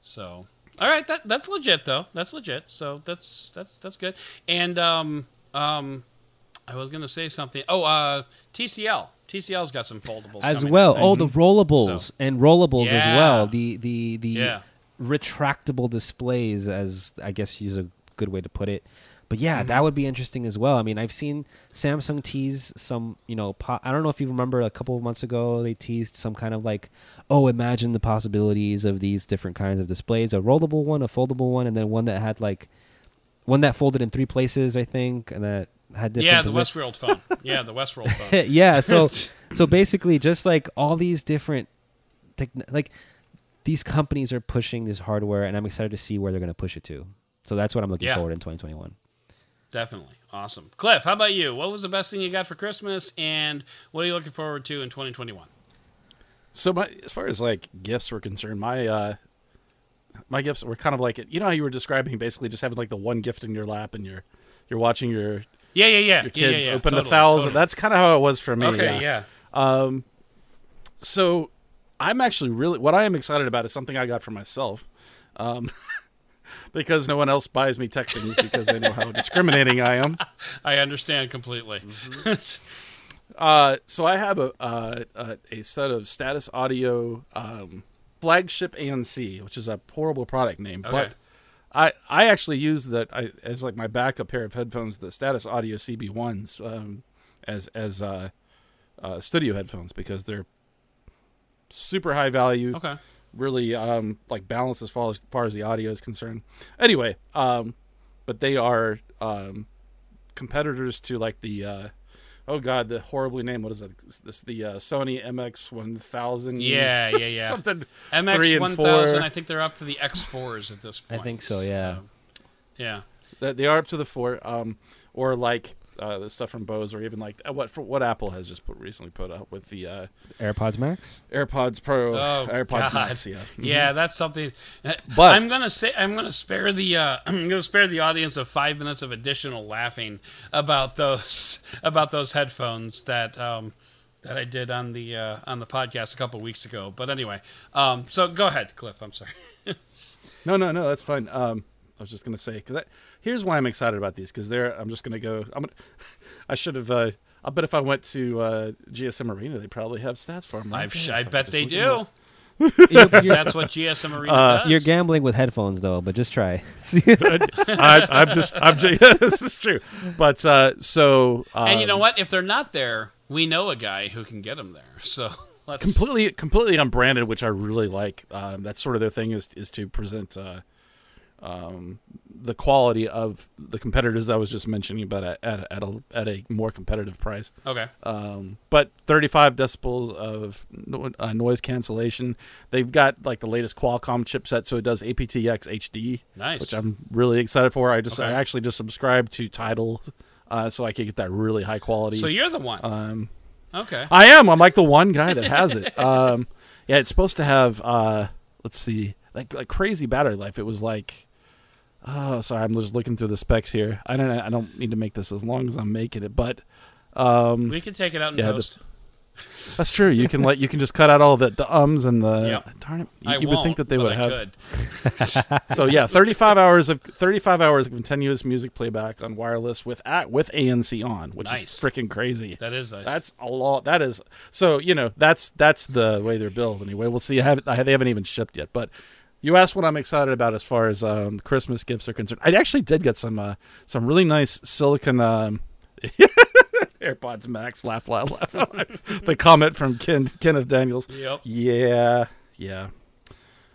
So all right, that that's legit though. That's legit. So that's that's that's good. And um um I was gonna say something. Oh, uh, TCL. TCL's got some foldables as coming, well. think. Oh, the rollables So- and rollables as well. The the the Yeah. retractable displays, as I guess is a good way to put it. But yeah, Mm-hmm. that would be interesting as well. I mean, I've seen Samsung tease some, you know, po- I don't know if you remember a couple of months ago they teased some kind of like, oh, imagine the possibilities of these different kinds of displays: a rollable one, a foldable one, and then one that had like one that folded in three places, I think, and that had different. yeah, the Westworld phone. Yeah, the Westworld phone. yeah so so basically just like all these different techn like these companies are pushing this hardware and i'm excited to see where they're going to push it to so that's what i'm looking Yeah. forward in 2021 Definitely awesome. Cliff, how about you? What was the best thing you got for Christmas, and what are you looking forward to in 2021? So my as far as like gifts were concerned, my uh my gifts were kind of like it you know how you were describing basically just having like the one gift in your lap and you're you're watching your Yeah, yeah, yeah. your yeah, kids yeah, yeah. open Totally, the thousand. totally. That's kind of how it was for me. okay. Yeah. Um, so I'm actually really what I am excited about is something I got for myself. Um, because no one else buys me tech things because they know how discriminating I am. I understand completely. Mm-hmm. Uh, so I have a uh, a, a set of Status Audio um, flagship ANC, which is a horrible product name, Okay. but I I actually use that I, as like my backup pair of headphones, the Status Audio CB ones, um, as as uh, uh, studio headphones because they're super high value okay. Really um like balanced as far as, far as the audio is concerned. Anyway, um but they are um competitors to like the uh oh god, the horribly named what is it? This the uh, Sony MX 1000 Yeah, yeah, yeah. something MX one thousand. I think they're up to the X4s at this point. i think so yeah Yeah. that they are up to the 4 um or like uh, the stuff from Bose, or even like uh, what for, what Apple has just put recently put out with the uh, airpods max AirPods Pro, Oh AirPods God. Max, yeah. Yeah, that's something. But- I'm gonna say I'm gonna spare the uh, I'm gonna spare the audience of five minutes of additional laughing about those about those headphones that um, that I did on the uh, on the podcast a couple weeks ago. But anyway, um, so go ahead, Cliff. I'm sorry. No, no, no, that's fine. Um, I was just gonna say because here's why I'm excited about these because they're. I'm just gonna go. I'm. Gonna, I should have. Uh, I bet if I went to uh, GSM Arena, they probably have stats for them. I, sh- I bet they do. you're, 'Cause that's what GSM Arena does. you're gambling with headphones though but just try I, I'm just. I'm just. this is true. But uh, so. Um, and you know what? If they're not there, we know a guy who can get them there. So let's completely completely unbranded, which I really like. Um, that's sort of their thing is is to present uh, um, the quality of the competitors I was just mentioning, but at at, at a at a more competitive price. Okay. Um, but 35 decibels of no, uh, noise cancellation. They've got like the latest Qualcomm chipset, so it does aptX HD, Nice. which I'm really excited for. I just Okay. I actually just subscribed to Tidal, uh, so I could get that really high quality. So you're the one. um, okay. I am. I'm like the one guy that has it. Um, yeah, it's supposed to have. Uh, let's see, like like crazy battery life. It was like. Oh, sorry. I'm just looking through the specs here. I don't. I don't need to make this as long as I'm making it, but um, we can take it out and yeah, post. that's true. You can let you can just cut out all the, the ums and the. Yep. Darn it! You, I you would think that they would I have. So yeah, 35 hours of 35 hours of continuous music playback on wireless with at with ANC on, which Nice. is freaking crazy. That is nice. That's a lot. That is so. You know, that's that's the way they're built. Anyway, we'll see. I haven't, I, they haven't even shipped yet. But you asked what I'm excited about as far as um, Christmas gifts are concerned. I actually did get some uh, some really nice silicon um, AirPods Max. Laugh loud, laugh the comment from Ken Kenneth Daniels. Yep. Yeah, yeah.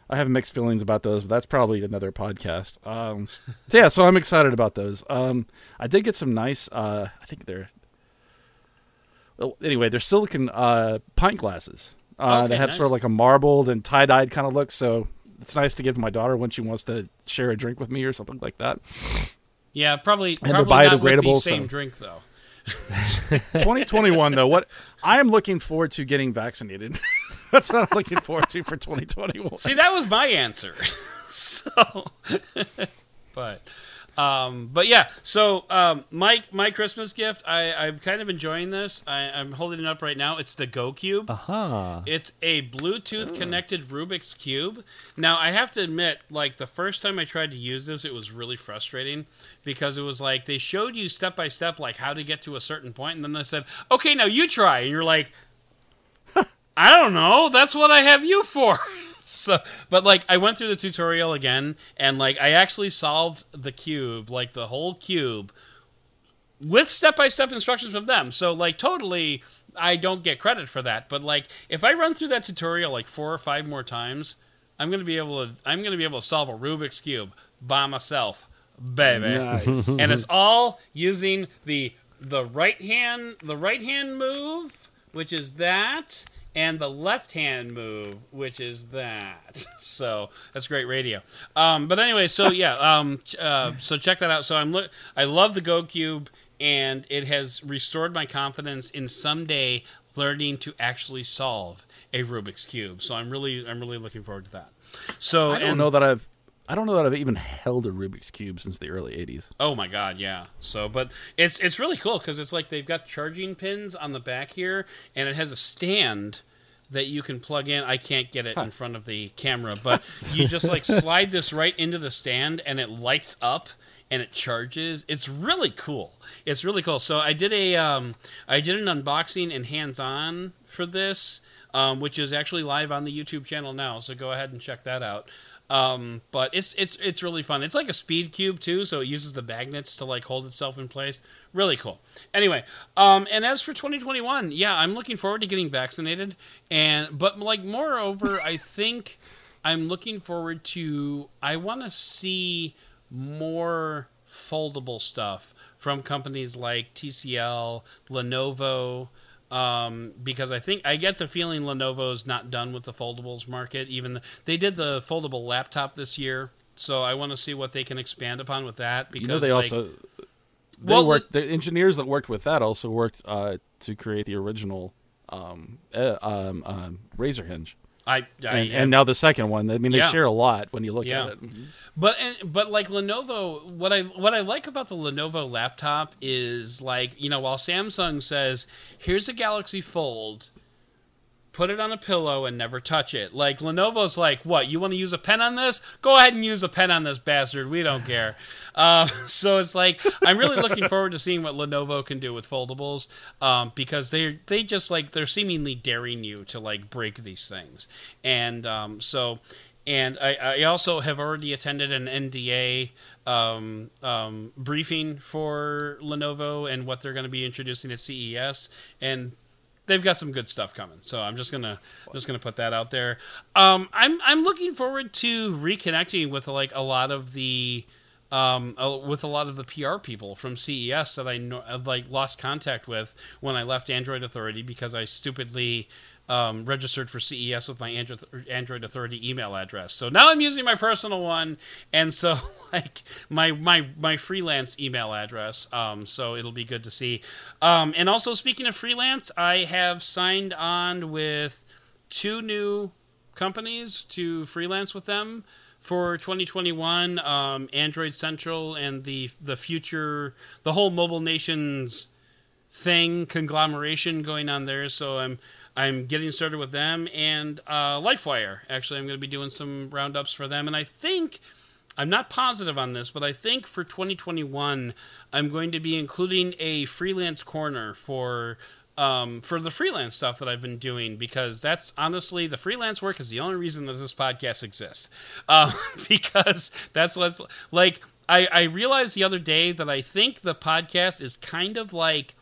I have mixed feelings about those, but that's probably another podcast. Um, so yeah, so I'm excited about those. Um, I did get some nice. Uh, I think they're. Well, anyway, they're silicon uh, pint glasses. Uh, Okay, they have sort of like a marbled and tie dyed kind of look. So it's nice to give to my daughter when she wants to share a drink with me or something like that. Yeah, probably. they're probably not with the biodegradable, same so- drink though. 2021 though, what I am looking forward to getting vaccinated. That's what I'm looking forward to for 2021. See, that was my answer. so, but Um, but yeah, so um, my my Christmas gift, I, I'm kind of enjoying this. I, I'm holding it up right now. It's the Go Cube. Aha. It's a Bluetooth connected Rubik's Cube. Now, I have to admit, like the first time I tried to use this, it was really frustrating because it was like they showed you step by step, like how to get to a certain point, and then they said, okay, now you try. And you're like, I don't know. That's what I have you for. so, but like I went through the tutorial again, and like I actually solved the cube, like the whole cube, with step by step instructions from them. So like totally, I don't get credit for that. But like if I run through that tutorial like four or five more times, I'm gonna be able to. I'm gonna be able to solve a Rubik's cube by myself, baby Nice. and it's all using the the right hand the right hand move which is that and the left hand move which is that. So that's great radio. Um, but anyway so yeah um, uh, so check that out. So i'm look i love the go cube and it has restored my confidence in someday learning to actually solve a rubik's cube. So i'm really i'm really looking forward to that. So I don't and- know that I've I don't know that I've even held a Rubik's cube since the early '80s. Oh my god, yeah. So, but it's it's really cool because it's like they've got charging pins on the back here, and it has a stand that you can plug in. I can't get it in front of the camera, but you just like slide this right into the stand, and it lights up and it charges. It's really cool. It's really cool. So I did a um, I did an unboxing and hands on for this, um, which is actually live on the YouTube channel now. So go ahead and check that out. Um, but it's it's it's really fun. It's like a speed cube too, so it uses the magnets to like hold itself in place. Really cool. Anyway, um, and as for 2021, yeah, I'm looking forward to getting vaccinated. And but like moreover, I think I'm looking forward to. I want to see more foldable stuff from companies like TCL, Lenovo um, because I think I get the feeling Lenovo's not done with the foldables market. Even the, they did the foldable laptop this year, so I want to see what they can expand upon with that. Because You know, they like, also they Well, worked. The engineers that worked with that also worked uh, to create the original um, uh, um, um, Razr Hinge, I, I and, and now the second one. I mean, they Yeah. share a lot when you look Yeah. at it. Mm-hmm. But and, but like Lenovo, what I what I like about the Lenovo laptop is like you know while Samsung says here's a Galaxy Fold, put it on a pillow and never touch it. Like Lenovo's like what you want to use a pen on this? Go ahead and use a pen on this bastard. We don't care. Uh, so it's like I'm really looking forward to seeing what Lenovo can do with foldables um, because they they just like they're seemingly daring you to like break these things and um, so and I, I also have already attended an NDA um, um, briefing for Lenovo and what they're going to be introducing at CES, and they've got some good stuff coming. So I'm just gonna just gonna put that out there. Um, I'm I'm looking forward to reconnecting with like a lot of the. Um, with a lot of the PR people from CES that I know, like lost contact with when I left Android Authority because I stupidly um, registered for CES with my Android, Android Authority email address. So now I'm using my personal one, and so like my my my freelance email address. Um, so it'll be good to see. Um, and also speaking of freelance, I have signed on with two new companies to freelance with them for 2021 um, android central and the the future the whole mobile nations thing conglomeration going on there. So I'm I'm getting started with them and uh, LifeWire. Actually, I'm going to be doing some roundups for them, and I think. I'm not positive on this, but I think for 2021, I'm going to be including a freelance corner for um, for the freelance stuff that I've been doing because that's honestly the freelance work is the only reason that this podcast exists. Uh, because that's what's like. I, I realized the other day that I think the podcast is kind of like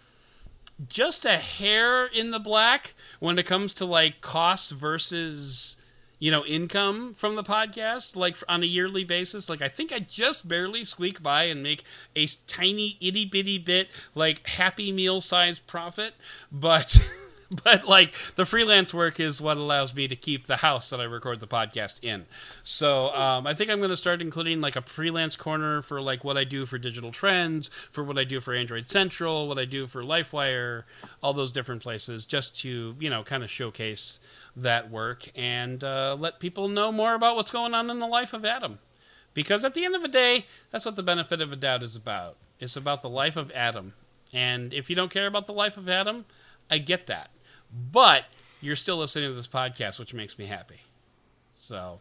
just a hair in the black when it comes to like costs versus you know income from the podcast like on a yearly basis. Like i think i just barely squeak by and make a tiny itty bitty bit like happy meal size profit but but like the freelance work is what allows me to keep the house that i record the podcast in so um, i think i'm going to start including like a freelance corner for like what i do for digital trends for what i do for android central what i do for lifewire all those different places just to you know kind of showcase that work and uh, let people know more about what's going on in the life of adam Because at the end of the day, that's what the benefit of a doubt is about. It's about the life of Adam. And if you don't care about the life of Adam, I get that. But you're still listening to this podcast, which makes me happy. So,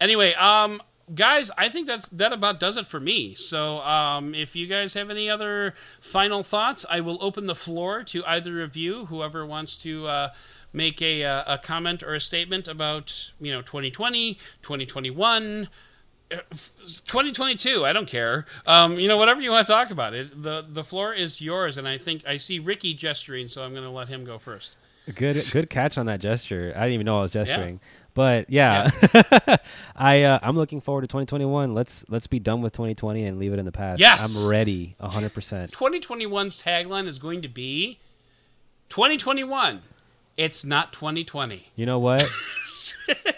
anyway, um, guys, I think that that about does it for me. So, um, if you guys have any other final thoughts, I will open the floor to either of you, whoever wants to uh, make a, uh, a comment or a statement about you know 2020, 2021. 2022 i don't care um, you know whatever you want to talk about it the the floor is yours and i think i see ricky gesturing so i'm going to let him go first Good, good catch on that gesture. I didn't even know I was gesturing, but yeah, I uh, I'm looking forward to 2021. Let's let's be done with 2020 and leave it in the past. Yes! I'm ready, 100. percent 2021's tagline is going to be 2021 it's not 2020 You know what?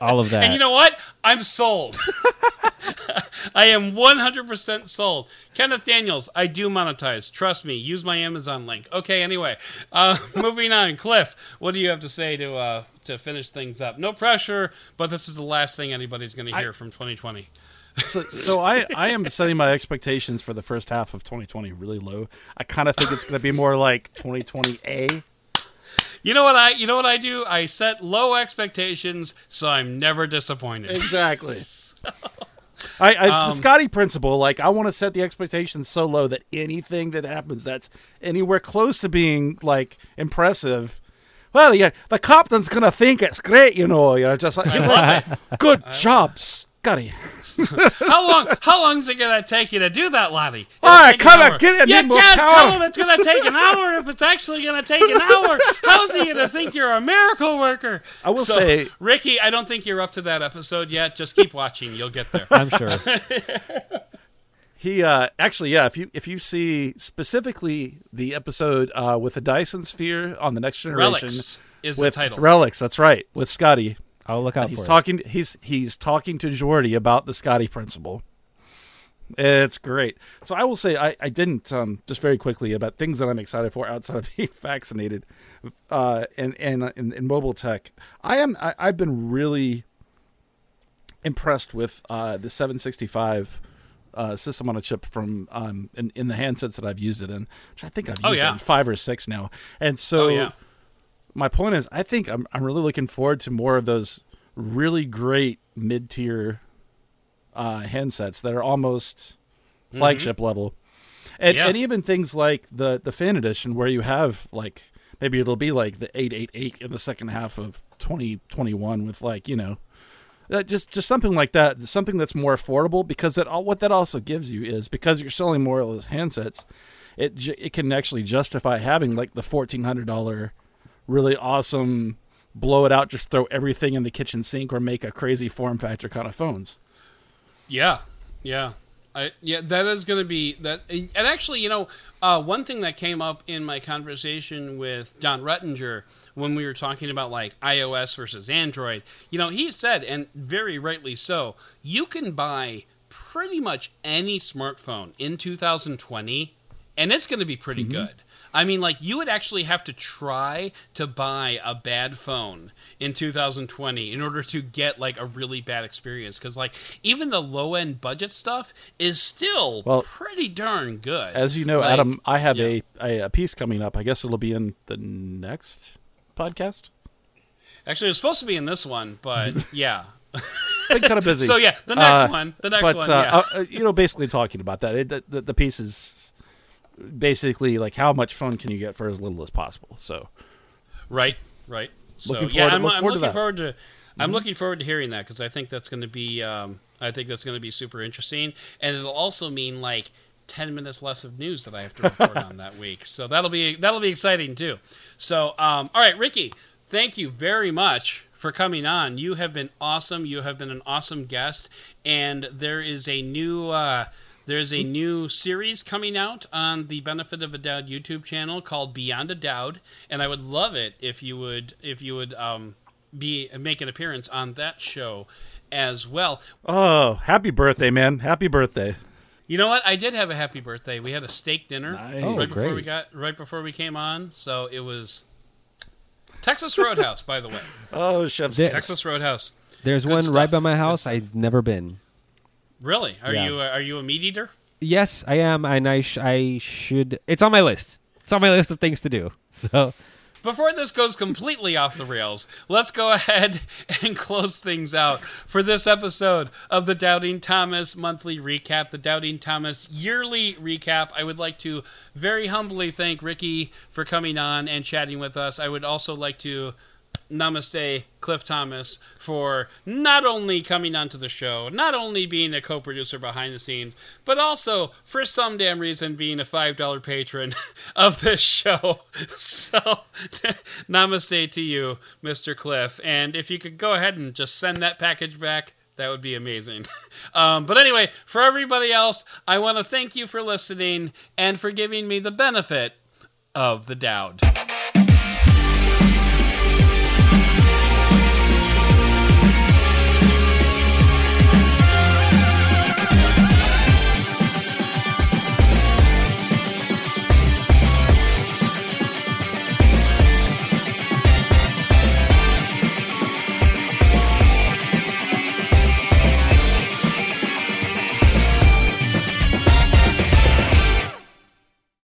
All of that. and you know what? I'm sold. I am 100% sold. Kenneth daniels i do monetize. Trust me. Use my amazon link. Okay anyway uh, moving on. Cliff what do you have to say to uh, to finish things up? No pressure but this is the last thing anybody's going to hear from 2020 So, so I, I am setting my expectations for the first half of 2020 really low. I kind of think it's going to be more like 2020A. You know what i you know what i do i set low expectations so i'm never disappointed Exactly. I, I, it's Um, the Scotty principle. Like, I want to set the expectations so low that anything that happens that's anywhere close to being like impressive. Well, yeah, the captain's gonna think it's great, you know. You're just like, good job, Scotty. How long? How long is it gonna take you to do that, laddie? It'll All right, take an come on, get it, You can't power. tell him it's gonna take an hour if it's actually gonna take an hour. How's he gonna think you're a miracle worker? I will So, say- Ricky, I don't think you're up to that episode yet. Just keep watching; you'll get there. I'm sure. He uh, actually, yeah. If you if you see specifically the episode uh, with the Dyson Sphere on the next generation, Relics is the with title. Relics. That's right, with Scotty. I'll look out He's for talking. He's he's talking to Geordi about the Scotty principle. It's great. So I will say I, I didn't um, just very quickly about things that I'm excited for outside of being vaccinated, uh, and and in, in mobile tech. I am I, I've been really impressed with uh, the 765 uh, system on a chip from um, in, in the handsets that I've used it in, which I think I've used Oh, it yeah. in five or six now. And so Oh yeah. My point is, I think I'm I'm really looking forward to more of those really great mid tier uh, handsets that are almost flagship level, and Yeah. and even things like the the fan edition where you have like maybe it'll be like the eight eight eight in the second half of 2021 with like you know. Uh, just just something like that, something that's more affordable because that all what that also gives you is because you're selling more of those handsets, it it can actually justify having like the fourteen hundred dollar really awesome blow it out just throw everything in the kitchen sink or make a crazy form factor kind of phones Yeah, yeah, I, yeah. That is going to be that. And actually, you know, uh, one thing that came up in my conversation with Jon Rettinger when we were talking about like iOS versus Android, you know, he said, and very rightly so, you can buy pretty much any smartphone in 2020, and it's going to be pretty good. I mean, like you would actually have to try to buy a bad phone in 2020 in order to get like a really bad experience because like even the low end budget stuff is still Well, pretty darn good. as you know Like, adam i have yeah. a, a, piece coming up i guess it'll be in the next podcast actually, it's supposed to be in this one, but yeah. been kind of busy So yeah, the next Uh, one, the next but one, uh, yeah. uh, you know basically talking about that it, the, the, the piece is basically like how much phone can you get for as little as possible so Right, right. So Looking yeah, to- I'm, look I'm forward to looking. Mm-hmm. forward to. I'm looking forward to hearing that because I think that's going to be. Um, I think that's going to be super interesting, and it'll also mean like ten minutes less of news that I have to report on that week. So that'll be that'll be exciting too. So um, all right, Ricky, thank you very much for coming on. You have been awesome. You have been an awesome guest, and there is a new. Uh, there's a new series coming out on the Benefit of a Doud YouTube channel called Beyond a Doud, and I would love it if you would if you would um, be make an appearance on that show as well. oh happy birthday man happy birthday You know what? I did have a happy birthday. We had a steak dinner Nice. Oh, right before great. we got right before we came on, so it was Texas Roadhouse, by the way. oh chef's Texas Roadhouse. There's Good one stuff. right by my house. I've never been. Really? Are Yeah. you a, are you a meat eater? Yes, I am, and I sh- I should. It's on my list. It's on my list of things to do. So Before this goes completely off the rails, let's go ahead and close things out for this episode of the Doubting Thomas monthly recap, the Doubting Thomas yearly recap. I would like to very humbly thank Ricky for coming on and chatting with us. I would also like to namaste Cliff Thomas for not only coming onto the show, not only being a co-producer behind the scenes, but also for some damn reason being a five dollar patron of this show. So namaste to you, Mr. Cliff. And if you could go ahead and just send that package back. That would be amazing. Um, but anyway, for everybody else, I want to thank you for listening and for giving me the benefit of the doubt.